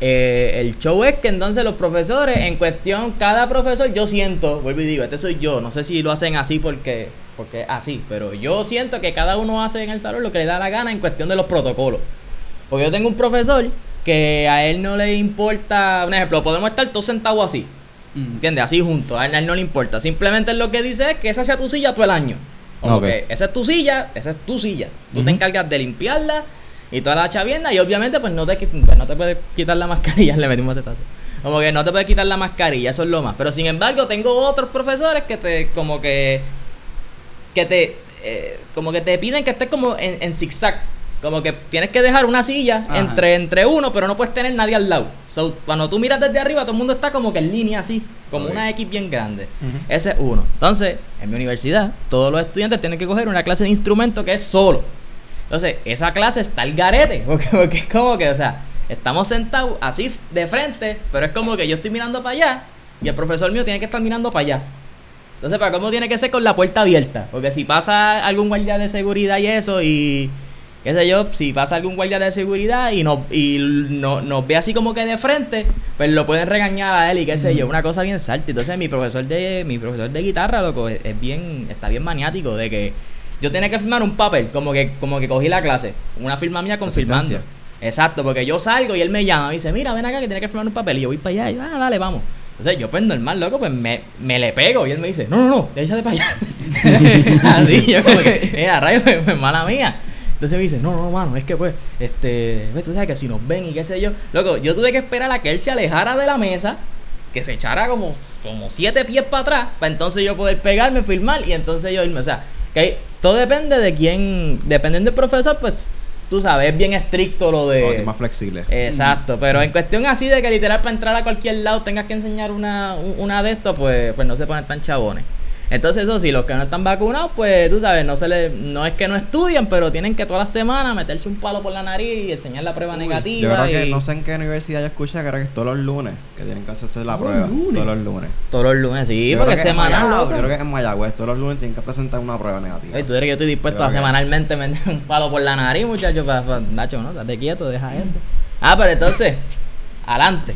eh, el show es que entonces los profesores, en cuestión, cada profesor, yo siento, vuelvo y digo, este soy yo, no sé si lo hacen así porque, porque así, pero yo siento que cada uno hace en el salón lo que le da la gana en cuestión de los protocolos. Porque yo tengo un profesor que a él no le importa, un ejemplo, podemos estar todos sentados así. Mm. ¿Entiendes? Así juntos. A él, a él no le importa. Simplemente él lo que dice es que esa sea tu silla todo el año. Como que esa es tu silla, esa es tu silla. Tú te encargas de limpiarla y toda la chavienda. Y obviamente, pues no te, pues, no te puedes quitar la mascarilla. Le metimos acetazo. Como que no te puedes quitar la mascarilla, eso es lo más. Pero sin embargo, tengo otros profesores que te, como que, que te, eh, como que te piden que estés como en, en zigzag. Como que tienes que dejar una silla Ajá. entre, entre uno, pero no puedes tener nadie al lado. So, cuando tú miras desde arriba, todo el mundo está como que en línea así, como una X bien grande. Ese es uno. Entonces, en mi universidad, todos los estudiantes tienen que coger una clase de instrumento que es solo. Entonces, esa clase está al garete. Porque, porque es como que, o sea, estamos sentados así de frente, pero es como que yo estoy mirando para allá y el profesor mío tiene que estar mirando para allá. Entonces, ¿para cómo tiene que ser con la puerta abierta? Porque si pasa algún guardia de seguridad y eso, y qué sé yo, si pasa algún guardia de seguridad y nos, y no, nos ve así como que de frente, pues lo pueden regañar a él y qué sé yo, una cosa bien salta. Entonces, mi profesor de, mi profesor de guitarra, loco, es, es bien, está bien maniático de que yo tenía que firmar un papel, como que, como que cogí la clase, una firma mía confirmando. Exacto, porque yo salgo y él me llama y dice, mira, ven acá que tienes que firmar un papel. Y yo voy para allá y yo, ah, dale, vamos. Entonces yo pues normal, loco, pues me, me le pego y él me dice, no, no, no, échate para allá. Así, yo como que, mira, rayo, pues, pues, mala mía. Entonces me dice, no, no, mano, es que pues, este, tú sabes que si nos ven y qué sé yo. Loco, yo tuve que esperar a que él se alejara de la mesa, que se echara como, como siete pies para atrás, para entonces yo poder pegarme, filmar y entonces yo irme. O sea, que todo depende de quién, dependiendo del profesor, pues, tú sabes, es bien estricto lo de... O sea, más flexible. Exacto, pero en cuestión así de que literal para entrar a cualquier lado tengas que enseñar una, un- una de estos, pues, pues no se ponen tan chabones. Entonces, eso sí, los que no están vacunados, pues tú sabes, no se le, no es que no estudian, pero tienen que todas las semanas meterse un palo por la nariz y enseñar la prueba Yo negativa. creo que no sé en qué universidad yo escuché, creo que es todos los lunes que tienen que hacerse la prueba. Todos los lunes. Todos los lunes, sí, Yo porque creo que en semanal. Yo creo que en Mayagüez todos los lunes tienen que presentar una prueba negativa. Oye, tú eres que yo estoy dispuesto a que- semanalmente meter un palo por la nariz, muchachos. Nacho, ¿no? Date quieto, deja eso. Ah, pero entonces, adelante.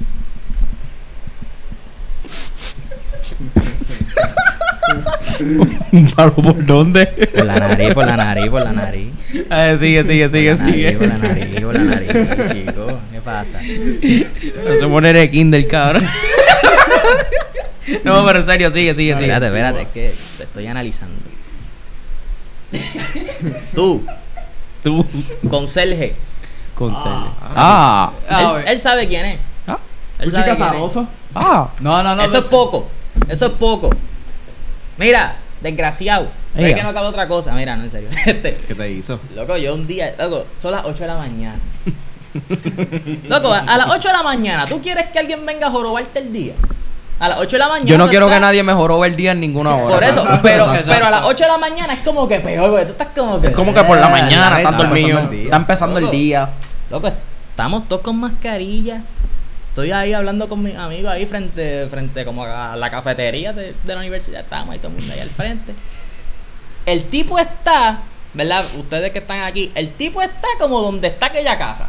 ¿Un palo por dónde? Por la nariz, por la nariz, por la nariz. Eh, sigue, sigue, sigue, por la sigue. nariz, por la nariz, por la nariz, chico. ¿Qué pasa? No se pone de Kindle, cabrón. no, pero en serio, sigue, sigue, sigue. Espérate, espérate, es que te estoy analizando. Tú, Tú, conserje. conserje. Ah. Ah, él, él sabe quién es. Ah. Él sabe quién es. casaroso? Ah. No, no, no. Eso es poco. Eso es poco. Mira, desgraciado. Ella. Es que no cabe otra cosa. Mira, no, en serio. Este, ¿Qué te hizo? loco, yo un día, loco, son las 8 de la mañana. loco, a, a las 8 de la mañana, ¿tú quieres que alguien venga a jorobarte el día? A las 8 de la mañana. Yo no quiero que nadie me jorobe el día en ninguna hora. Por eso, pero, pero a las 8 de la mañana es como que peor, güey. Tú estás como que. Es como que por la mañana están está dormidos. empezando el día. Está empezando el día. Loco, estamos todos con mascarilla. Estoy ahí hablando con mis amigos ahí frente, frente como a la cafetería de, de la universidad. Estamos ahí todo el mundo ahí al frente. El tipo está, ¿verdad? Ustedes que están aquí, el tipo está como donde está aquella casa.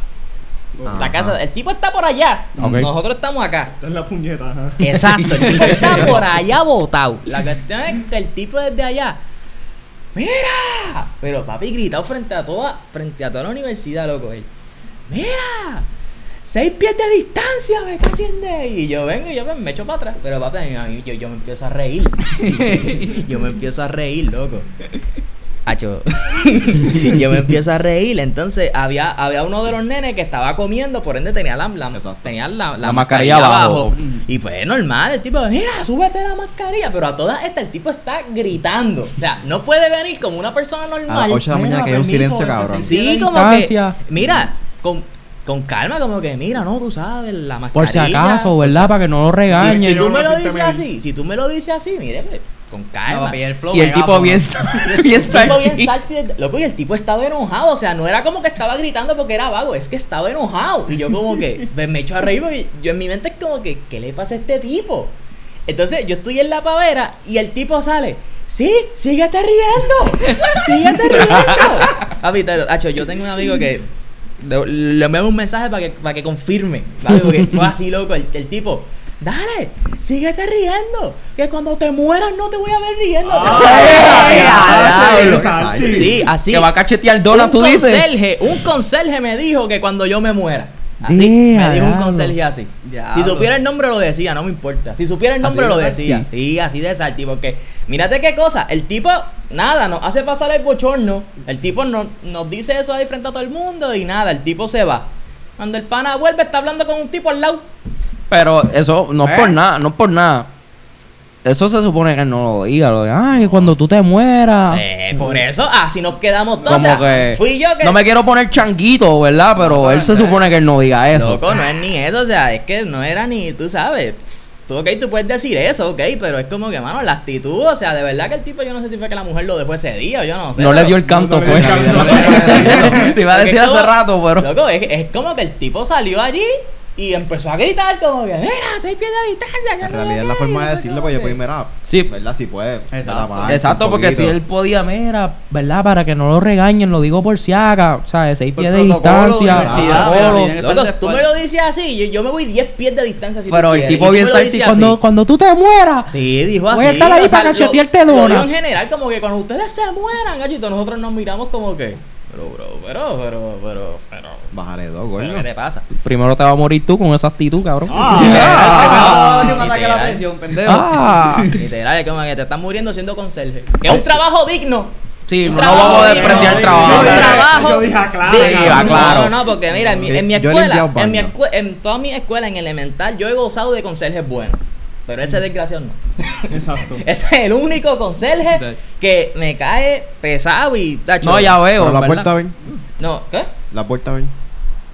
La Ajá. casa, el tipo está por allá. Nosotros estamos acá. Esta es la puñeta, ajá. Exacto, el tipo está por allá botado. La cuestión es que el tipo desde allá. ¡Mira! Pero papi gritado frente a toda, frente a toda la universidad, loco. Él. ¡Mira! Seis pies de distancia, me cachen de Y yo vengo y yo me, me echo para atrás. Pero papi, a mí- a mí- yo, yo me empiezo a reír. yo me empiezo a reír, loco. Acho. yo me empiezo a reír. Entonces había, había uno de los nenes que estaba comiendo, por ende tenía la, la- tenía la, La mascarilla abajo. Y pues normal, el tipo, mira, súbete la mascarilla. Pero a todas estas, el tipo está gritando. O sea, no puede venir como una persona A las normal. 8 de la mañana que hay un silencio, este cabrón. sí. Como que. Mira, con, con calma, como que, mira, no, tú sabes, la mascarilla. Por si acaso, ¿verdad? Para que no lo Si, regañen. si tú Yo me lo no dices así, si tú me lo dices así, mire, pues, con calma. papi, el flow y el tipo bien, bien El tipo bien salty. Loco, y el tipo estaba enojado. O sea, no era como que estaba gritando porque era vago, es que estaba enojado. Y yo, como que me, me echo a reír. porque yo en mi mente es como que, ¿qué le pasa a este tipo? Entonces, yo estoy en la pavera y el tipo sale. Sí, síguete riendo. síguete riendo. Papi, yo tengo un amigo que le, envié un mensaje para que, para que confirme. ¿vale? Porque fue así, loco. El, el tipo. Dale, síguete riendo. Que cuando te mueras no te voy a ver riendo. Sí, así. Que va a cachetear donas, un tú dices. conserje, un conserje me dijo que cuando yo me muera. Así, me dijo un conserje así. Si supiera el nombre lo decía, no me importa. Si supiera el nombre lo de decía. Sí, así de salty. Porque, mírate qué cosa. El tipo, nada, nos hace pasar el bochorno. El tipo no- nos dice eso ahí frente a todo el mundo y nada, el tipo se va. Cuando el pana vuelve, está hablando con un tipo al lado. Pero eso no es ¿Eh? por nada, no es por nada. Eso se supone que no lo diga. Lo de, ay, cuando tú te mueras. Eh, por eso, así nos quedamos todos. Como O sea, que. fui yo que. No me quiero poner changuito, ¿verdad? Pero él se supone que él no diga eso. Loco, no es ni eso, o sea, es que no era ni, tú sabes. Tú, ok, tú puedes decir eso, ok, pero es como que, mano, la actitud, o sea, de verdad que el tipo, yo no sé si fue que la mujer lo dejó ese día o yo no sé. no le dio el canto, no canto. Le iba a decir hace rato, pero. Loco, es, es como que el tipo salió allí y empezó a gritar como que, mira, seis pies de distancia. En realidad es la qué", forma de decirlo, pues yo puedo mira. Sí. ¿Verdad? Si puede. Exacto. Exacto, porque si él podía, mira, ¿verdad? Para que no lo regañen, lo digo por si haga, o sea, seis pies de distancia, tú me lo dices así, yo, yo me voy 10 pies de distancia si Pero el tipo bien cuando, cuando tú te mueras. Sí, dijo así. Voy a estar ahí para cachetearte dona. en general, como que cuando ustedes se mueran, gachito, nosotros nos miramos como que. Pero, bro, pero, pero, pero, pero. Bájale dos, pero, gordo. ¿Qué te pasa? Primero te va a morir tú con esa actitud, cabrón. Ah, un ataque a la Literal. presión, pendejo. Ah. Literal, es como que te estás muriendo siendo conserje. Que es un trabajo digno. Sí, Un no trabajo vamos a despreciar el trabajo. Trabajo. yo dije, cabrón. claro. No, no, porque mira, en mi, en mi escuela, en, mi baños. escue- en toda mi escuela, en elemental, yo he gozado de conserjes buenos. Pero ese desgraciado no. Exacto. Ese es el único conserje que me cae pesado y tacho. No, ya veo. Pero la ¿verdad? puerta ven. No, ¿qué? La puerta ven.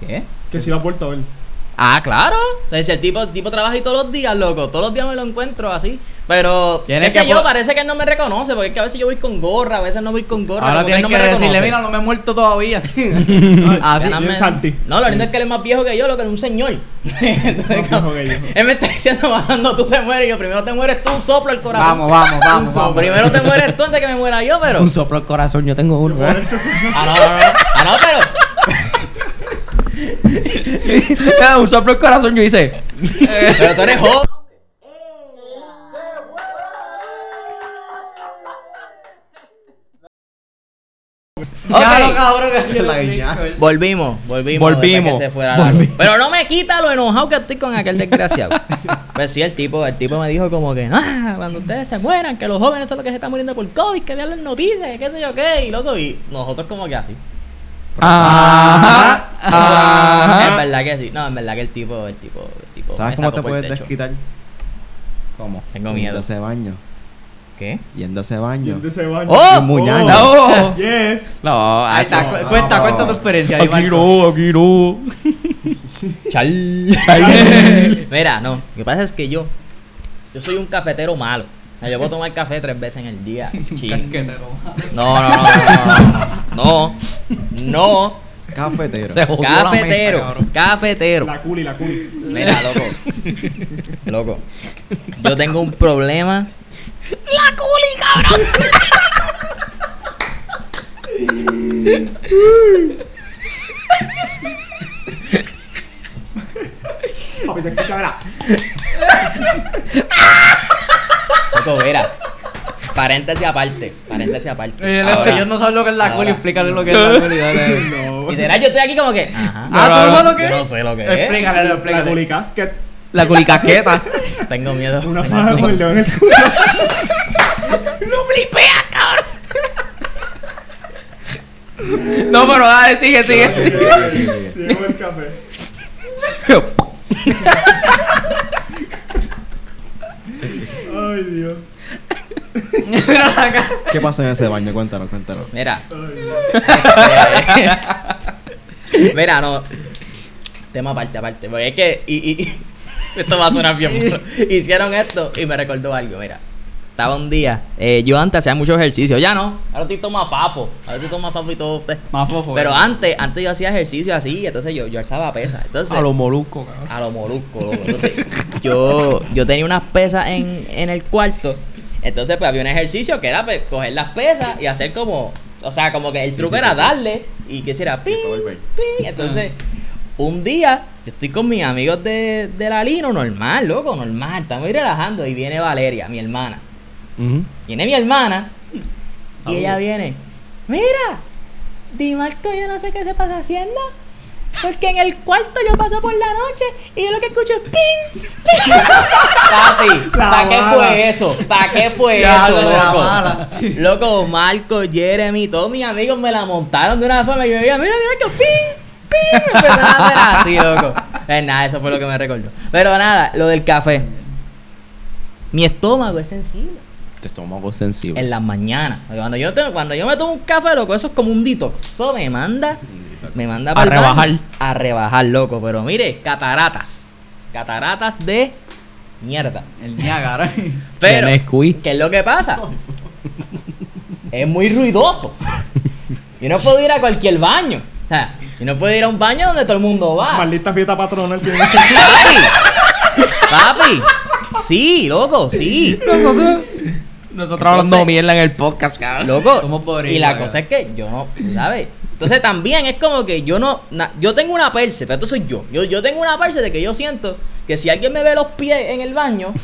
¿Qué? Que si la puerta a ver. Ah, claro. Entonces, el tipo, el tipo trabaja ahí todos los días, loco. Todos los días me lo encuentro así. Pero es que yo parece que él no me reconoce, porque es que a veces yo voy con gorra, a veces no voy con gorra. Ahora tienes no que me decirle, mira, no me he muerto todavía. Así. Bien Santi. No, lo lindo es que él es más viejo que yo, lo que es un señor. Entonces, Más como- viejo que yo. él me está diciendo, cuando tú te mueres, y yo primero te mueres tú, un soplo el corazón. Vamos, vamos, vamos, vamos. Primero te mueres tú antes que me muera yo, pero. Un soplo al corazón, yo tengo uno. ¿eh? Ah, no, no, no. Ah, no, pero. Un soplo al corazón, yo hice. Pero tú eres joven. Ya, Ok. cabrón, que yo La le guiña. digo. Volvimos, volvimos. Volvimos, que se fuera volvimos. Pero no me quita lo enojado que estoy con aquel desgraciado. pues sí, el tipo, el tipo me dijo como que, ah, cuando ustedes se mueran, que los jóvenes son los que se están muriendo por COVID, que vean las noticias, que qué sé yo qué, y loco, y nosotros como que así. Ajá. Ajá. verdad que sí. No, es verdad que el tipo, el tipo, el tipo. ¿Sabes cómo te puedes desquitar? ¿Cómo? Tengo miedo. Yendo a ese baño. ¿Qué? Yendo a ese baño. Yendo ese baño. ¡Oh! Muñaño. No. Yes. No, Ahí está, no. cu- cuenta, no. cuenta tu experiencia. ahí, Aquí no, aquí no. Chal. Mira, no. Lo que pasa es que yo, yo soy un cafetero malo. Sea, Yo puedo tomar café tres veces en el día. Casquetero. No, no, no, no, no. No. Cafetero. Cafetero. Cafetero. La culi, la culi. Mira, loco. Loco. Yo tengo un problema. ¡La culi, cabrón! Te escucha, verá. Loco, mira. Paréntesis aparte. Paréntesis aparte. Oye, Leo, Ahora, ellos no saben lo que es la ahora. culi, explícale lo que es la culi, dale. No. Literal, yo estoy aquí como que. Ajá. Ah, ¿tú no sabes lo que Yo es? no sé lo que es. Explícale, Leo, La explícale. culi casket. La culicasqueta. Tengo miedo. Una faja con el dedo en el culo. No, pero dale, sigue, sigue. Sigue, sigue. sigue, sigue, sigue. Sí, el café. Ay, Dios. ¿Qué pasó en ese baño? Cuéntanos, cuéntanos. Mira. Este, Mira, no. Tema aparte, aparte. Porque es que. Y, esto va a sonar bien. Hicieron esto y me recordó algo. Mira. Estaba un día. eh, yo antes hacía mucho ejercicio. Ya no. Ahora estoy todo más fafo. Ahora estoy todo más fafo y todo. pues. Más fofo. Pero eh. antes, antes yo hacía ejercicio así. Entonces yo, yo alzaba pesas. Entonces. A los moluscos, cabrón. a lo molusco, loco. Entonces, yo, yo tenía unas pesas en, en el cuarto. Entonces, pues había un ejercicio que era pues, coger las pesas y hacer como. O sea, como que el truco sí, era sí, darle y que hiciera ping, volver. ping. Entonces, un día, yo estoy con mis amigos de, de la Lino, normal, loco, normal. Estamos relajando y viene Valeria, mi hermana. Ujú. Viene mi hermana y ella viene. Mira, Di Marco, yo no sé qué se pasa haciendo. Porque en el cuarto yo paso por la noche y yo lo que escucho es ping, ping. Papi, ¿para qué fue eso? ¿Para qué fue Ya, eso, loco? mala. Loco, Marco, Jeremy, todos mis amigos me la montaron de una forma y yo decía, mira, Di Marco, ping, ping. Empezaron a hacer así, loco. Pues nada, eso fue lo que me recordó. Pero nada, lo del café. Mi estómago es sensible Te estómago sensible. en las mañanas. Cuando yo, te- cuando yo me tomo un café, loco, eso es como un detox. Eso me manda, me manda A pa'l baño. rebajar. A rebajar, loco. Pero mire, cataratas. Cataratas de mierda. El Niágara. Pero. ¿qué es lo que pasa? es muy ruidoso. Yo no puedo ir a cualquier baño. O sea, yo no puedo ir a un baño donde todo el mundo va. Maldita fiesta patronal tiene ese Papi. Papi. Sí, loco, sí. Nosotros, nosotros hablando mierda en el podcast, cabrón. Loco. Somos podridos, y la cosa es que yo no, ¿sabes? Entonces también es como que yo no, na- yo tengo una perse, pero esto soy yo. yo. Yo tengo una perse de que yo siento que si alguien me ve los pies en el baño,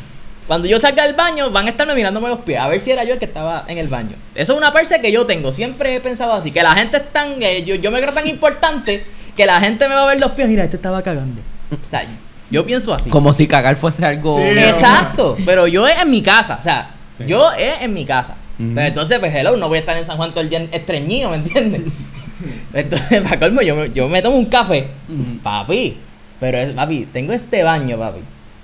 cuando yo salga del baño van a estarme mirándome los pies, a ver si era yo el que estaba en el baño. Eso es una perse que yo tengo, siempre he pensado así, que la gente es tan, eh, yo, yo me creo tan importante que la gente me va a ver los pies, mira, este estaba cagando. O sea, yo pienso así. Como si cagar fuese algo. Sí. Exacto, pero yo en mi casa, o sea, yo es en mi casa. Pero entonces, pues, hello, no voy a estar en San Juan todo el día estreñido, ¿me entiendes? entonces, para colmo, yo me, yo me tomo un café, papi, pero es, papi, tengo este baño, papi,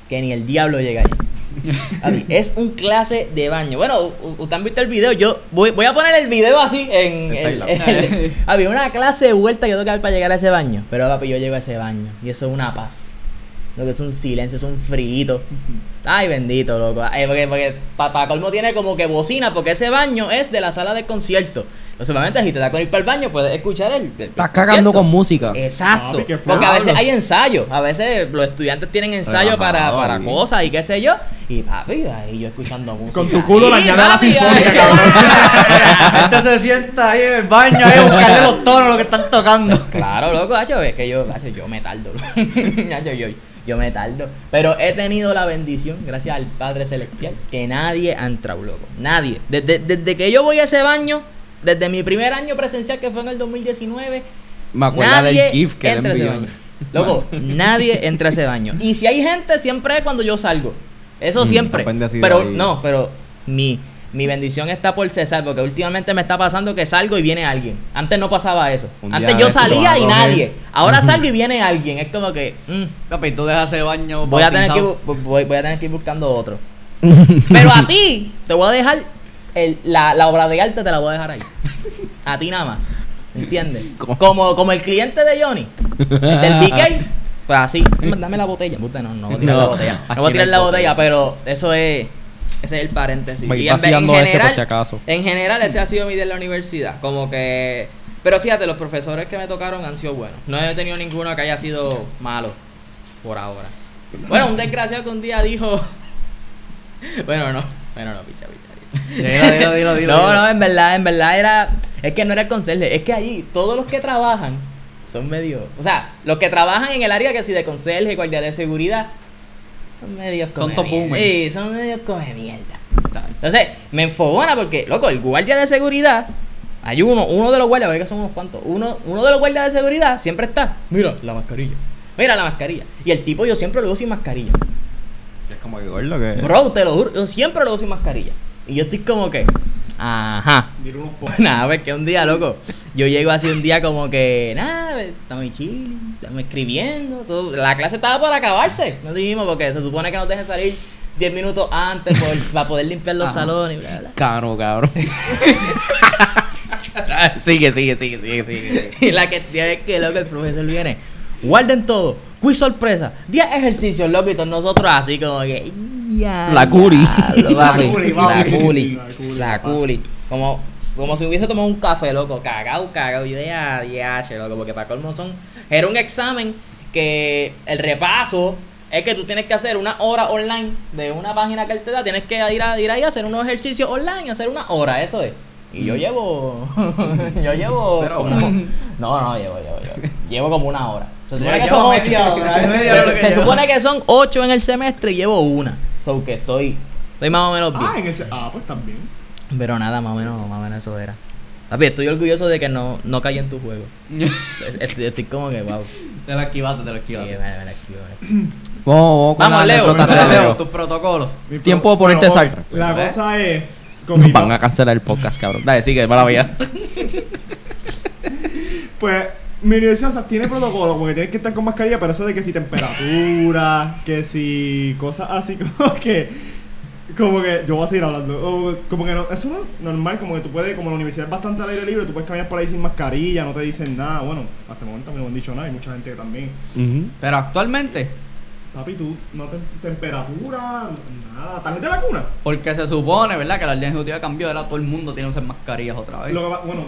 que ni el diablo llega allí. Papi, es un clase de baño. Bueno, ustedes han visto el video, yo voy, voy a poner el video así en... El- papi, una clase de vuelta que tengo que dar para llegar a ese baño. Pero, papi, yo llego a ese baño y eso es una paz. Lo que es un silencio, es un frito. Ay, bendito, loco. Ay, porque porque para colmo tiene como que bocina, porque ese baño es de la sala de concierto. Entonces, obviamente, si te da con ir para el baño, puedes escuchar el. el Estás cagando concierto. con música. Exacto. Porque a veces hay ensayos. A veces los estudiantes tienen ensayos para, para cosas y qué sé yo. Y papi, ahí yo escuchando música. Con tu culo Y, dañando la sinfónica, cabrón. Este se sienta ahí en el baño ahí a buscarle los tonos lo que están tocando. Claro, loco, hacho, es que yo, hacho, yo me tardo. Hacho, yo, yo me tardo. Pero he tenido la bendición, gracias al Padre Celestial, que nadie ha entrado, loco. Nadie. Desde, desde que yo voy a ese baño, desde mi primer año presencial, que fue en el 2019, Me acuerdo nadie del GIF que entra ese baño. Loco, nadie entra a ese baño. Y si hay gente, siempre es cuando yo salgo. Eso Mm, siempre. Pero ahí. no, pero mi, mi bendición está por cesar, porque últimamente me está pasando que salgo y viene alguien. Antes no pasaba eso. Un Antes yo salía y nadie. Ahora salgo y viene alguien. Es como que mm, Papi, tú dejas ese baño. voy a tener que voy, voy a tener que ir buscando otro. Pero a ti te voy a dejar el- la, la obra de arte te la voy a dejar ahí. A ti nada más. ¿Entiendes? Como, como el cliente de Johnny. El del BK. Pues así. Dame la botella. Puta, no, no voy a tirar No, la botella. No voy a tirar no la botella. pero eso es. Ese es el paréntesis. Voy Y en, en este por general, si acaso. en general, ese ha sido mi día en la universidad. Como que. Pero fíjate, los profesores que me tocaron han sido buenos. No he tenido ninguno que haya sido malo. Por ahora. Bueno, un desgraciado que un día dijo. bueno, no. Bueno, no, picha, picha. picha. Dilo, dilo, dilo, dilo. No, no, en verdad, en verdad era. Es que no era el conserje. Es que ahí todos los que trabajan son medio. O sea, los que trabajan en el área que si de conserje, guardia de seguridad, son medios Son come top mierda. boomers. Sí, son medios come mierda. Entonces, me enfogona porque, loco, el guardia de seguridad. Hay uno, uno de los guardias, porque son unos cuantos. Uno, uno de los guardias de seguridad siempre está. Mira, la mascarilla. Mira la mascarilla. Y el tipo yo siempre lo veo sin mascarilla. Es como que gordo que. Bro, te lo juro, yo siempre lo veo sin mascarilla. Y yo estoy como que. Ajá. Nada, pues que un día, loco, yo llego así un día como que, nada, pues, estamos chilling, estamos escribiendo, todo. la clase estaba por acabarse, no dijimos, porque se supone que nos deje salir 10 minutos antes por- para poder limpiar los Ajá. salones y bla, bla. Cabrón. sigue, sigue, sigue, sigue, sigue. Y la que tiene que, loco, el profesor viene, guarden todo, quiz sorpresa, 10 ejercicios, loco, y todos nosotros así como que, ya, La curi. La curi, La curi, La curi, la papá. curi, como, como si hubiese tomado un café, loco, cagado, cagado, yo de ya, ya, che, loco, porque para colmo son, era un examen que el repaso es que tú tienes que hacer una hora online de una página que él te da, tienes que ir, a, ir ahí a hacer unos ejercicios online, hacer una hora, eso es. Y yo llevo. yo llevo. Cero como- horas. No, no, llevo, llevo, llevo. Llevo como una hora. Se supone que son ocho. media hora, media hora lo que Se llevo. supone que son ocho en el semestre y llevo una. So que estoy. Estoy más o menos bien. Ah, en ese. Ah, pues también. Pero nada, más o menos, más o menos eso era. Papi, estoy orgulloso de que no, no caí en tu juego. Estoy, estoy como que, wow. Te lo esquivaste, te lo Sí, esquivaste. me- me la esquivo, me la esquivo. Vamos, vamos, con Vamos, la Leo. Dale, Leo, Leo. tus protocolos. Tiempo de ponerte bueno, sal. La cosa es. Nos van a cancelar el podcast, cabrón. Dale, sigue, mala vida. Pues mi universidad o sea, tiene protocolo, como que tienes que estar con mascarilla, pero eso de que si temperatura, que si cosas así como que. Como que yo voy a seguir hablando. o como que no, eso no es normal, como que tú puedes, como la universidad es bastante al aire libre, tú puedes caminar por ahí sin mascarilla, no te dicen nada. Bueno, hasta el momento a mí no me han dicho nada, hay mucha gente que también. Pero actualmente, Papi, tú no te temperatura, nada. ¿Tarjeta de vacuna? porque se supone, ¿verdad? Que la orden ejecutiva cambió, ahora todo el mundo tiene que usar mascarillas otra vez. Lo que bueno,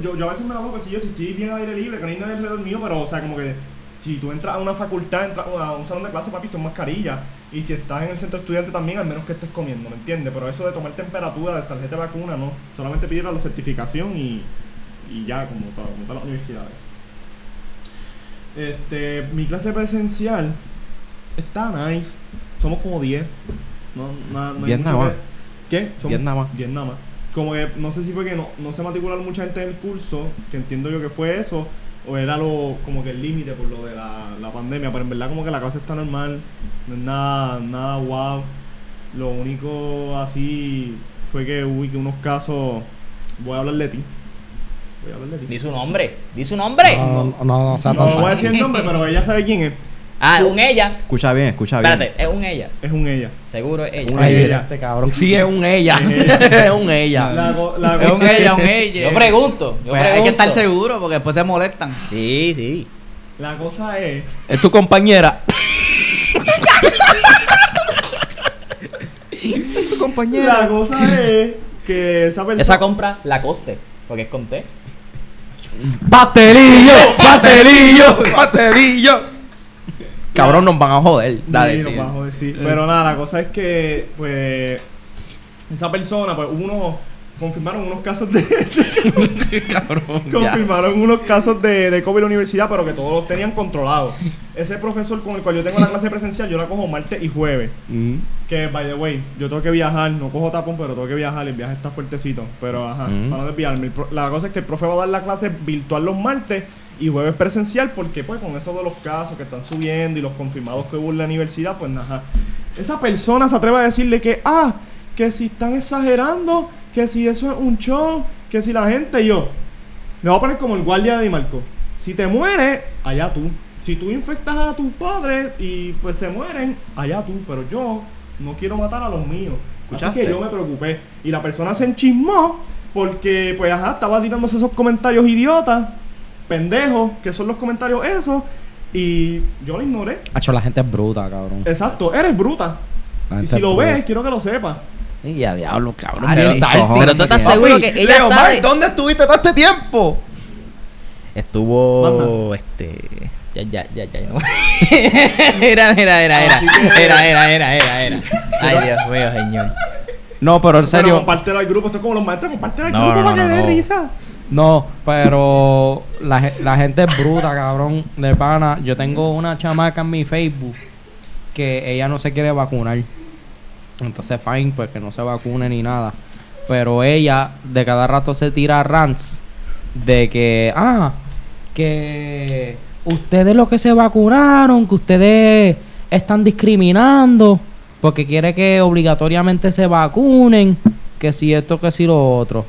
yo, yo a veces me la pongo que si yo si estoy bien al aire libre, que no hay nadie alrededor mío, pero o sea, como que si tú entras a una facultad, entras a un salón de clase, papi, son mascarillas. Y si estás en el centro estudiante también, al menos que estés comiendo, ¿me entiendes? Pero eso de tomar temperatura de tarjeta de vacuna, no. Solamente pedir la certificación y, y ya, como, todo, como todas las universidades. Este, mi clase presencial está nice. Somos como 10. No, nada, no hay 10 mucho nada más. ¿Qué? Somos 10 nada más. 10 nada más. Como que no sé si fue que no, no se matricularon mucha gente en el curso, que entiendo yo que fue eso, o era lo como que el límite por lo de la, la pandemia, pero en verdad como que la clase está normal, no es nada, nada wow. Lo único así fue que hubo que unos casos, voy a hablar de ti. Voy a hablar de ti. Di su nombre. Di su nombre. No, no, no, no, No tan voy a decir el nombre, pero ella sabe quién es. Ah, un ella. Escucha bien, escucha bien. Espérate, es un ella. Es un ella. Seguro es ella. Un ella. este cabrón. Sí, es un ella. Es ella. es un ella. La la Es un ella, un ella. Yo pregunto. Yo Pues pregunto. hay que estar seguro porque después se molestan. Sí, sí. La cosa es Es tu compañera. Es tu La compañera. cosa es que esa persona. Esa compra la coste, porque es con T. ¡Baterillo! ¡Baterillo! ¡Baterillo! Cabrón, nos van a joder. Dale, Sí, sí. nos va a joder, sí. Pero nada, la cosa es que, pues, esa persona, pues, hubo unos, confirmaron unos casos de, Cabrón, ya. confirmaron unos casos de, de COVID en la universidad, pero que todos los tenían controlados. Ese profesor con el cual yo tengo la clase presencial, yo la cojo martes y jueves. Mm. Que, by the way, yo tengo que viajar, no cojo tapón, pero tengo que viajar, el viaje está fuertecito. Pero, ajá, Mm. para no desviarme. La cosa es que el profe va a dar la clase virtual los martes y jueves presencial, porque, pues, con eso de los casos que están subiendo y los confirmados que hubo en la universidad, pues, ajá. Esa persona se atreve a decirle que, ah, que si están exagerando, que si eso es un show, que si la gente, y yo, me voy a poner como el guardia de Di Marco. Si te mueres, allá tú. Si tú infectas a tus padres y pues se mueren, allá tú. Pero yo no quiero matar a los míos. Así ¿Escuchaste? que yo me preocupé. Y la persona se enchismó porque, pues, ajá, estaba tirándose esos comentarios idiotas, pendejos, que son los comentarios esos. Y yo lo ignoré. Hacho, la gente es bruta, cabrón. Exacto, eres bruta. La Y si lo bruta. ves, quiero que lo sepas. Y a diablo, cabrón. Cojones. Pero tú estás Papi, seguro que ella Leo, sabe. Mar, ¿dónde estuviste todo este tiempo? Estuvo este ya ya ya ya era era era era era era era era era ay Dios mío señor No, pero en Pero serio. compártelo al grupo. Esto es como los maestros, compártelo al No, grupo no, para no, que dé risa. No, pero la, la gente es bruta, cabrón, de pana. Yo tengo una chamaca en mi Facebook que ella no se quiere vacunar. Entonces, fine, pues que no se vacune ni nada. Pero ella de cada rato se tira rants de que, ah, que ustedes los que se vacunaron, que ustedes están discriminando porque quiere que obligatoriamente se vacunen, que si esto, que si lo otro.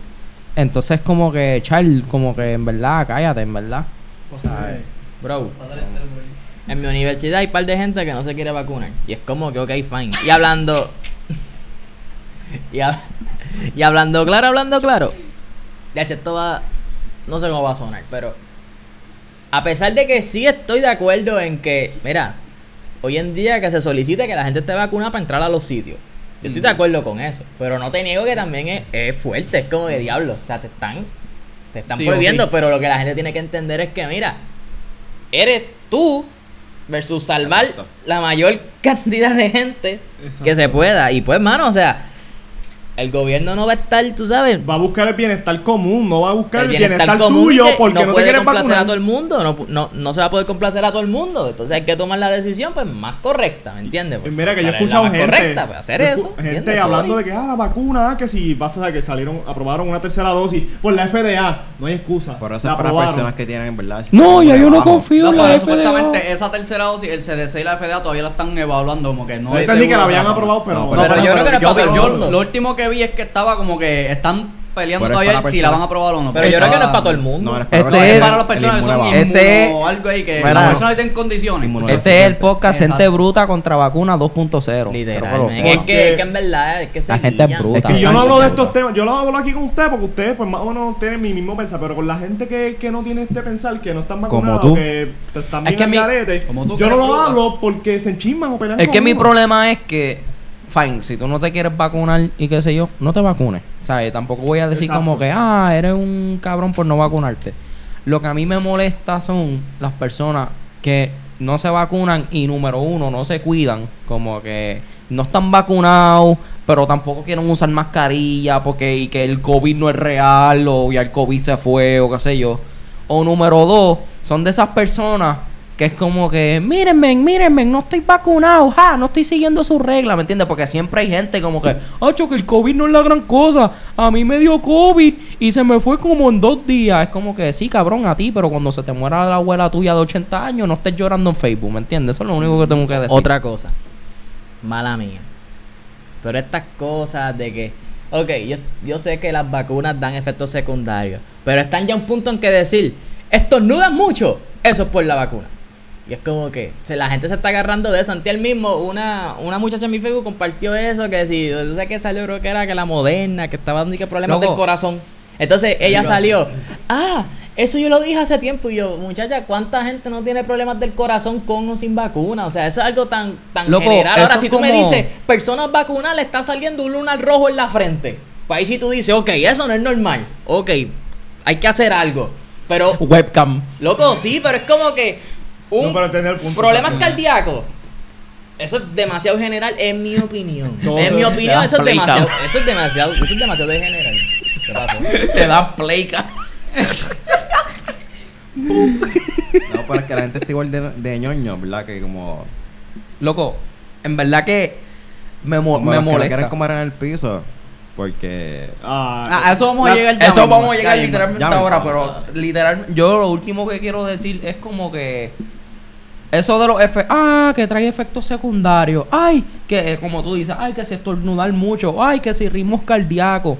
Entonces como que, Charles, como que en verdad, cállate, en verdad. ¿Sabes? bro en mi universidad hay un par de gente que no se quiere vacunar y es como que ok fine y hablando y, hab- y hablando claro hablando claro ya che, esto va no sé cómo va a sonar pero a pesar de que sí estoy de acuerdo en que mira hoy en día que se solicite que la gente esté vacunada para entrar a los sitios yo estoy de acuerdo con eso pero no te niego que también es, es fuerte es como que diablo o sea te están te están Sí, prohibiendo sí. pero lo que la gente tiene que entender es que mira eres tú versus salvar Exacto. la mayor cantidad de gente Exacto. que se pueda. Y pues, mano, o sea, el gobierno no va a estar, tú sabes, Va a buscar el bienestar común, no va a buscar el el bienestar, bienestar, común tuyo que porque no no, te puede quieres complacer vacunar. a todo el mundo, no, no, no se va a poder complacer a todo el mundo. Entonces hay que tomar la decisión pues más correcta, ¿me entiendes? Pues, mira que yo he escuchado más gente, correcta, pues hacer eso. gente hablando de que ah, la vacuna, que si vas a que salieron, aprobaron una tercera dosis por la FDA, no hay excusa. Por eso es para aprobaron. personas que tienen, en verdad. No, ya yo no confío en pero la supuestamente FDA. esa tercera dosis, el CDC y la FDA todavía la están evaluando como que no Yo es entendí que la habían aprobado, pero... Yo creo que no lo último que vi es que estaba como que están peleando Pero es todavía para si la personas- van a aprobar o no. Pero yo creo que no es para todo el mundo. No, no es para Este personas es- para las personas que son. Este- inmuno o algo ahí que Mira. las personas que tienen condiciones. Este es el podcast Exacto. Gente Bruta contra Vacuna 2.0. Literal. Quiero que lo man. Es sepan. que, es que en verdad es que se La gente es guían. bruta. Es que Y yo no hablo de estos temas, yo lo hablo aquí con ustedes porque ustedes pues más o menos tienen mi mismo pensar, pero con la gente que, que no tiene este pensar, que no están Como vacunados, tú. que están Es bien que al mi- garete, Como tú, yo no lo bruta. hablo porque se enchisman o pelean Es que mi conmigo. problema es que, fine, si tú no te quieres vacunar y qué sé yo, no te vacunes. O sea, tampoco voy a decir Exacto. como que, ah, eres un cabrón por no vacunarte. Lo que a mí me molesta son las personas que no se vacunan y número uno, no se cuidan. Como que no están vacunados, pero tampoco quieren usar mascarilla porque y que el COVID no es real o ya el COVID se fue o qué sé yo. O número dos, son de esas personas que es como que, mírenme, mírenme, no estoy vacunado, ja, no estoy siguiendo sus reglas, ¿me entiendes? Porque siempre hay gente como que, ocho, que el COVID no es la gran cosa, a mí me dio COVID y se me fue como en dos días. Es como que, sí, cabrón, a ti, pero cuando se te muera la abuela tuya de 80 años, no estés llorando en Facebook, ¿me entiendes? Eso es lo único que tengo que decir. Otra cosa, mala mía. Pero estas cosas de que, ok, yo, yo sé que las vacunas dan efectos secundarios, pero están ya a un punto en que decir, estornudas mucho, eso es por la vacuna. Y es como que se, la gente se está agarrando de eso. Ante el mismo, una, una muchacha en mi Facebook compartió eso, que si, yo sé que salió, creo que era que la moderna, que estaba dando que problemas Loco. del corazón. Entonces ella salió, ah, Eso yo lo dije hace tiempo y yo, muchacha, ¿cuánta gente no tiene problemas del corazón con o sin vacuna? O sea, eso es algo tan, tan Loco, general. Ahora, si tú me dices, personas vacunadas le está saliendo un lunar rojo en la frente, pues ahí sí tú dices, ok, eso no es normal. Ok, hay que hacer algo. Pero, Webcam. loco, sí, pero es como que un No, problemas cardíacos. Eso es demasiado general, en mi opinión. Todo en mi opinión, eso es demasiado, eso es demasiado, eso es demasiado de general. ¿Qué pasó? Te das play, ca- No, pero es que la gente está igual de, de ñoño, ¿verdad? Que como. Loco, en verdad que me, mo- como me los que lo molesta. quieren comer en el piso. Porque. Ah, Ah, a eso vamos a llegar ya. Eso mismo, vamos a llegar literalmente ya mismo. ahora, pero literal, yo lo último que quiero decir es como que eso de los efectos, ah, que trae efectos secundarios, ay, que eh, como tú dices, ay, que si estornudar mucho, ay, que si ritmos cardíacos.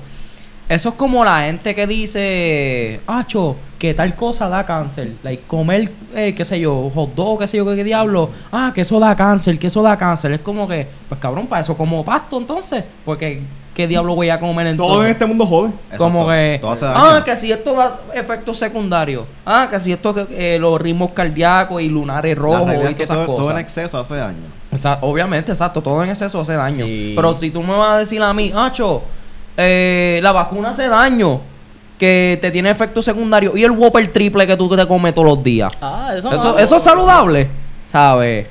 Eso es como la gente que dice, acho, que tal cosa da cáncer. Like, comer, eh, qué sé yo, hot dog, qué sé yo, qué, qué diablo. Ah, que eso da cáncer, que eso da cáncer. Es como que, pues cabrón, para eso como pasto entonces. Porque, ¿qué diablo voy a comer entonces? todo en este mundo jode. Como que. todo hace Ah, que si esto da efectos secundarios. Ah, que si esto, que, eh, los ritmos cardíacos y lunares rojos y todas esas todo, todo en cosas. exceso hace daño. Esa- obviamente, exacto. Todo en exceso hace daño. Sí. Pero si tú me vas a decir a mí, Acho, eh, la vacuna hace daño. Que te tiene efectos secundarios. Y el Whopper triple que tú te comes todos los días. Ah, eso, Eso, no. eso es saludable. ¿Sabes?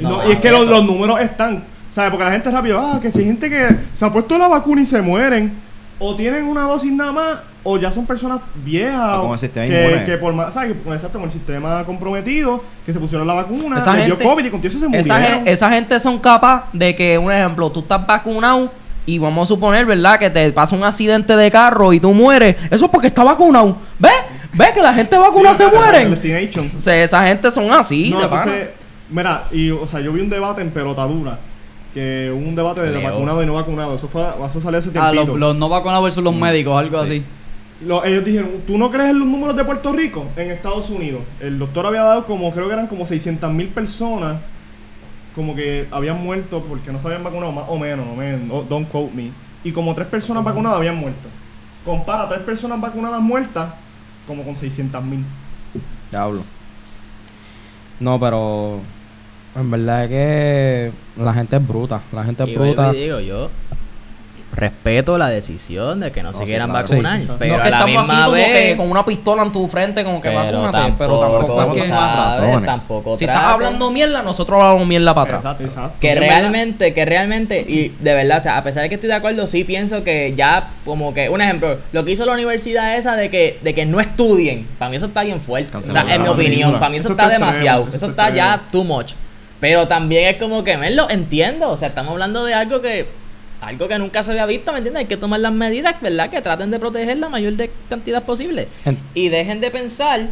No, No, y es que los, eso. los números están. ¿Sabes? Porque la gente rápido, ah, que si hay gente que se ha puesto la vacuna y se mueren, o tienen una dosis nada más, o ya son personas viejas. O con el sistema que, por más, ¿sabes? Con, exacto, con el sistema comprometido, que se pusieron la vacuna, Esa dio gente- COVID y con todo eso se Esa, murieron. gen- esa gente son capaz de que, un ejemplo, tú estás vacunado y vamos a suponer, ¿verdad? Que te pasa un accidente de carro y tú mueres. Eso es porque está vacunado. ¿Ves? ¿Ves que la gente vacunada Sí, se sea, esa gente son así, no, entonces, mira, y, o sea, yo vi un debate en pelotadura, que hubo un debate de Leo. vacunado y no vacunado. Eso, fue, eso salió hace Ah, tiempito. los, los no vacunados versus los médicos, algo así. Lo- ellos dijeron, ¿tú no crees en los números de Puerto Rico en Estados Unidos? El doctor había dado como, creo que eran como 600 mil personas, como que habían muerto porque no se habían vacunado, más o menos, no me, no- don't quote me. Y como tres personas vacunadas habían muerto. Compara tres personas vacunadas muertas como con 600 mil. Diablo. No, pero en verdad es que la gente es bruta. La gente es Y bruta. y digo, yo respeto la decisión de que no, No, se sí, quieran claro. vacunar, Sí, pero no a que la estamos misma aquí como vez que con una pistola en tu frente, como que pero vacúnate, tampoco, pero tampoco razones. tampoco Si estás hablando mierda, nosotros hablamos mierda para atrás. Exacto. Exacto. que verdad- realmente, que realmente, y de verdad, o sea, a pesar de que estoy de acuerdo, sí pienso que ya, como que, un ejemplo, lo que hizo la universidad esa de que, de que no estudien, para mí eso está bien fuerte. O sea, en mi la opinión, para mí eso, Eso está, demasiado, eso eso está ya too much. Pero también es como que, me lo entiendo, o sea, estamos hablando de algo que, algo que nunca se había visto, ¿me entiendes? Hay que tomar las medidas, ¿verdad? Que traten de proteger la mayor de cantidad posible. Y dejen de pensar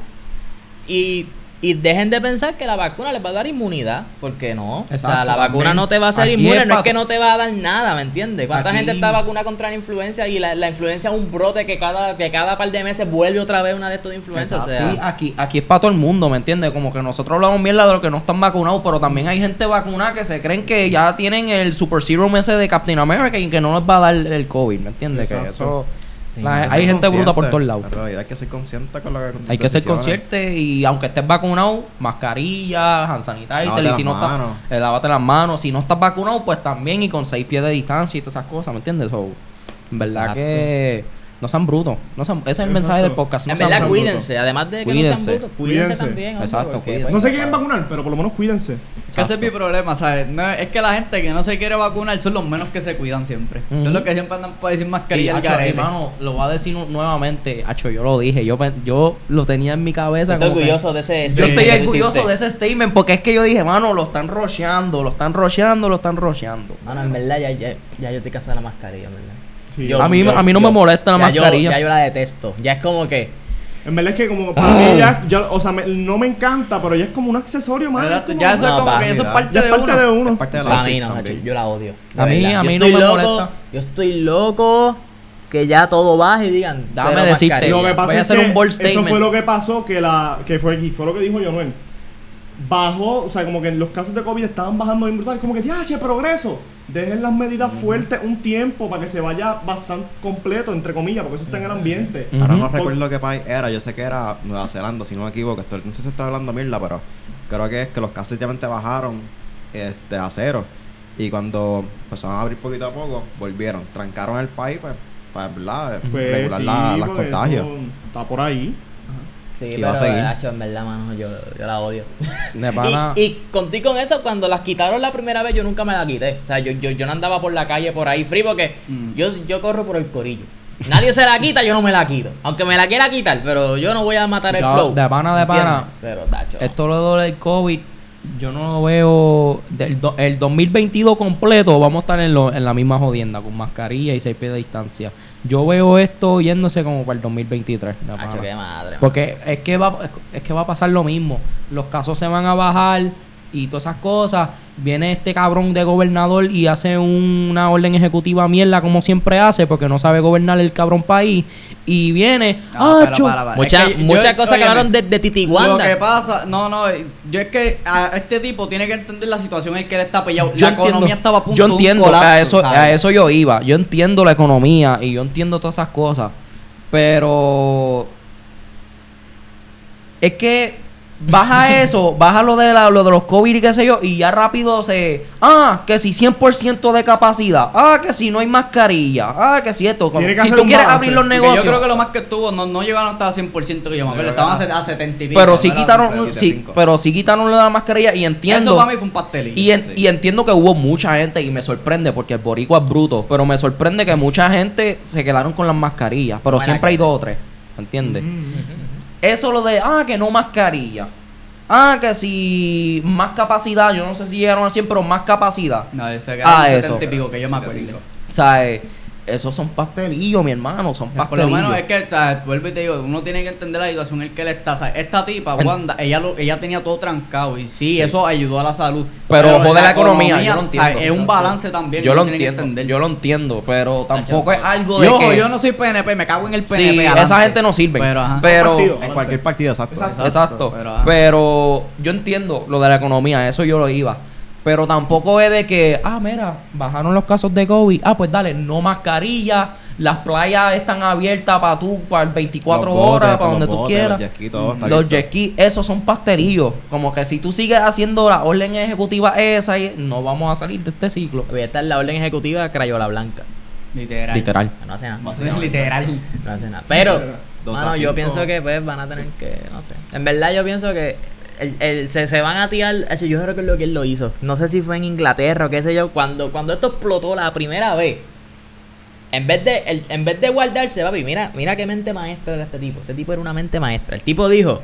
y, y dejen de pensar que la vacuna les va a dar inmunidad, porque no. o sea, la vacuna también. no te va a hacer Aquí inmune, es no es que no te va a dar nada, ¿me entiendes? ¿Cuánta Aquí- gente está vacunada contra la influencia y la, la influencia es un brote que cada, que cada par de meses vuelve otra vez una de estos de influenza? O sea, Sí, aquí, aquí es para todo el mundo, ¿me entiendes? Como que nosotros hablamos mierda de los que no están vacunados, pero también hay gente vacunada que se creen que ya tienen el super serum ese de Captain America y que no les va a dar el COVID, ¿me entiendes? Que eso... Sí, la- Hay gente bruta por todos lados. En realidad hay que ser consciente con lo que Hay que ser decisiones. consciente y aunque estés vacunado, mascarilla, hand sanitizer, Lávate y si las no estás, manos. eh, lávate las manos. Si no estás vacunado, pues también y con seis pies de distancia y todas esas cosas, ¿me entiendes? So, en verdad Exacto. que no sean brutos. No sean, ese es el Exacto. mensaje del podcast. No en sean verdad, brutos. cuídense. Además de que no Cuídense. sean brutos, cuídense, Cuídense. también. hombre, Exacto, porque, cuídense. No se quieren vacunar, pero por lo menos cuídense. Ese es mi problema, ¿sabes? No, es que la gente que no se quiere vacunar son los menos que se cuidan siempre. Ujú. Son los que siempre andan para decir Y, mascarilla garete. hermano, lo voy a decir nu- nuevamente. Hacho, yo lo dije. Yo, yo lo tenía en mi cabeza. Estoy que- orgulloso de ese Yo statement estoy que tú orgulloso de ese statement porque es que yo dije, mano, lo están rocheando, lo están rocheando, lo están rocheando. Mano, en verdad, ya, ya, ya yo estoy cansado de la mascarilla, en verdad. Sí. Yo- a mí, yo- a mí no me molesta la ya yo- mascarilla. ya yo la detesto. Ya es como que. En verdad es que como para mí ya, ya- o sea, me- no me encanta, pero ya es como un accesorio más. Ya eso No, es como que eso es parte ya de es parte uno. de uno. Es parte de la Para mí no, macho, yo la odio. A mí- verdad. a Yo mí no estoy me loco, molesta. Yo estoy loco que ya todo baje y digan. Cero decirte, mascarilla. Lo que pasa Voy a es hacer que un bold eso statement. fue lo que pasó, que la que fue aquí, fue lo que dijo Jonuel. Bajó, o sea, como que los casos de COVID estaban bajando bien brutal, como que, ¡ya, che, progreso! Dejen las medidas fuertes un tiempo para que se vaya bastante completo, entre comillas, porque eso está en el ambiente. Ujú. Ahora no Por- recuerdo qué país era, yo sé que era Nueva Zelanda, si no me equivoco. Estoy- no sé si estoy hablando mierda, pero creo que es que los casos últimamente bajaron este, a cero. Y cuando empezaron a abrir poquito a poco, volvieron. Trancaron el país pues, para ¿verdad? Pues regular sí, la- las contagios. está por ahí. Sí, Y pero va a seguir. Nacho, en verdad, mano, yo, yo la odio. De pana- Y, y contigo con eso, cuando las quitaron la primera vez, yo nunca me la quité. O sea, yo, yo, yo no andaba por la calle por ahí free porque Mm. yo, yo corro por el corillo. Nadie se la quita, yo no me la quito. Aunque me la quiera quitar, pero yo no voy a matar el Yo, flow. de pana, de ¿entiendes? pana, Pero, Tacho. Esto lo del COVID, yo no lo veo. Del do- el 2022 completo vamos a estar en, lo- en la misma jodienda, con mascarilla y seis pies de distancia. Yo veo esto yéndose como para el 2023. de Tacho, pana. qué madre. Porque es que, va, es que va a pasar lo mismo. Los casos se van a bajar y todas esas cosas. Viene este cabrón de gobernador y hace una orden ejecutiva mierda como siempre hace porque no sabe gobernar el cabrón país. Y viene... No, pero "Acho, para, para. Muchas Es que yo- muchas cosas que hablaron de, de Titi Lo Wanda. que pasa, no, no, yo es que a este tipo tiene que entender la situación en que él está pillado. yo la economía entiendo- estaba a punto yo de un entiendo colapso, a eso ¿sabes? a eso yo iba yo entiendo la economía y yo entiendo todas esas cosas pero es que baja eso baja lo de la- lo de los covid y qué sé yo y ya rápido se ah que si 100% de capacidad ah que si no hay mascarilla ah que si esto Tiene que si hacer tú un quieres balance. abrir los Porque negocios Yo creo que lo más que estuvo, no, no llegaron hasta 100% que yo me acuerdo, Yo estaban a, a 70 y pico. pero sí quitaron sí, pero sí quitaron lo de la mascarilla y entiendo Eso para mí fue un pastelillo. Y, en- Sí. y entiendo que hubo mucha gente y me sorprende porque el boricua es bruto, pero me sorprende que mucha gente se quedaron con las mascarillas, pero Buena siempre hay dos o tres, ¿entiendes? Mm. Eso lo de, ah, que no mascarilla. Ah, que si más capacidad, yo no sé si llegaron a 100, pero más capacidad. No, ese que Ah, era eso. 70 y pico, que yo me acuerdo. 75. O sea, eh, esos son pastelillos, mi hermano, son Por lo pastelillos. menos es que, sea, vuelvo y te digo, uno tiene que entender la situación en que él está. O sea, esta tipa, En- Wanda, ella lo, ella tenía todo trancado y sí, eso ayudó a la salud. Pero jode la economía, yo lo o sea, entiendo. es un balance también. yo lo entiendo, entender. yo lo entiendo, pero tampoco es algo de Yo, que... yo no soy PNP, me cago en el PNP. Sí, adelante. esa gente no sirve. Pero, ajá. pero. En cualquier partido, exacto. Exacto. Exacto. pero, Pero, yo entiendo lo de la economía, eso yo lo iba. Pero tampoco es de que, ah, mira, bajaron los casos de COVID. Ah, pues dale, no mascarilla. Las playas están abiertas para tú, para 24 Los botes, horas, para donde tú botes, quieras. Los jet ski, todo está Los abierto. jet ski, esos son pastelillos. Como que si tú sigues haciendo la orden ejecutiva esa, y no vamos a salir de este ciclo. Esta es la orden ejecutiva Crayola Blanca. Literal. Literal. No hace nada. Literal. No hace nada. Pero, mano, a yo pienso que pues van a tener que, no sé. En verdad yo pienso que el- el- se, se van a tirar, yo creo que es lo que él lo hizo. No sé si fue en Inglaterra o qué sé yo, cuando, cuando esto explotó la primera vez. En vez de, el- en vez de guardarse, papi, mira, mira qué mente maestra era este tipo. Este tipo era una mente maestra. El tipo dijo,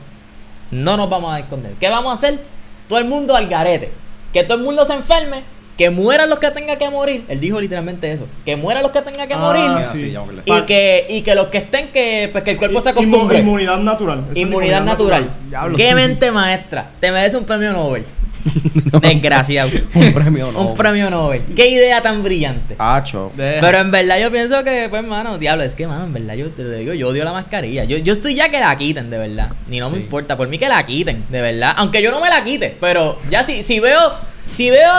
no nos vamos a esconder. ¿Qué vamos a hacer? Todo el mundo al garete. Que todo el mundo se enferme. Que mueran los que tengan que morir. Él dijo literalmente eso. Que mueran los que tengan que Ah, morir. Sí. Y que, y que los que estén, que, pues, que el cuerpo se acostumbre. Inmunidad natural. Eso Inmunidad natural. Diablo. Qué mente maestra. Te mereces un premio Nobel. Desgraciado. Un premio no. Un premio Nobel. Qué idea tan brillante. Hacho. Deja. Pero en verdad yo pienso que, pues, mano, diablo, es que, mano, en verdad yo te lo digo, yo odio la mascarilla. Yo, yo estoy ya que la quiten, de verdad. Ni no me importa, por mí que la quiten, de verdad. Aunque yo no me la quite, pero ya si, si veo, si veo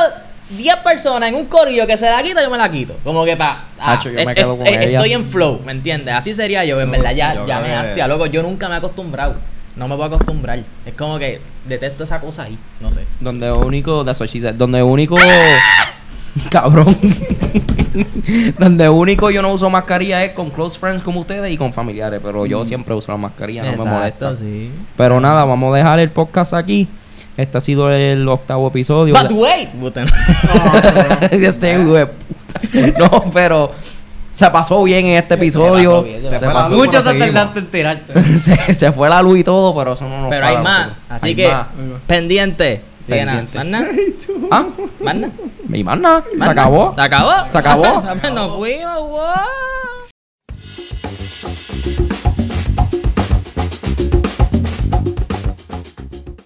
10 personas en un corillo que se la quita, yo me la quito. Como que pa. ah, Hacho, yo me es- quedo es- con es- ella. Estoy en flow, ¿me entiendes? Así sería yo, en verdad, ya, yo ya me hastia, loco. Yo nunca me he acostumbrado. No me voy a acostumbrar. Es como que detesto esa cosa ahí. No sé. Donde único, that's what she said, donde único, cabrón, donde único yo no uso mascarilla es con close friends como ustedes y con familiares, pero yo siempre uso la mascarilla, no me molesta. sí. Pero nada, vamos a dejar el podcast aquí. Este ha sido el octavo episodio. But wait, puta. este. No, pero se pasó bien en este episodio. pasó bien, se Se, fue pasó- luz. Muchos se tardaste en tirarte. se, se fue la luz y todo, pero eso no nos Pero hay más. Así Hay que, más. pendiente. Sigue nada. Pendiente. ¿Más nada? Ah, ¿Más nada? mi mana, se acabó. ¿Se acabó? Se acabó. Nos fuimos, wow.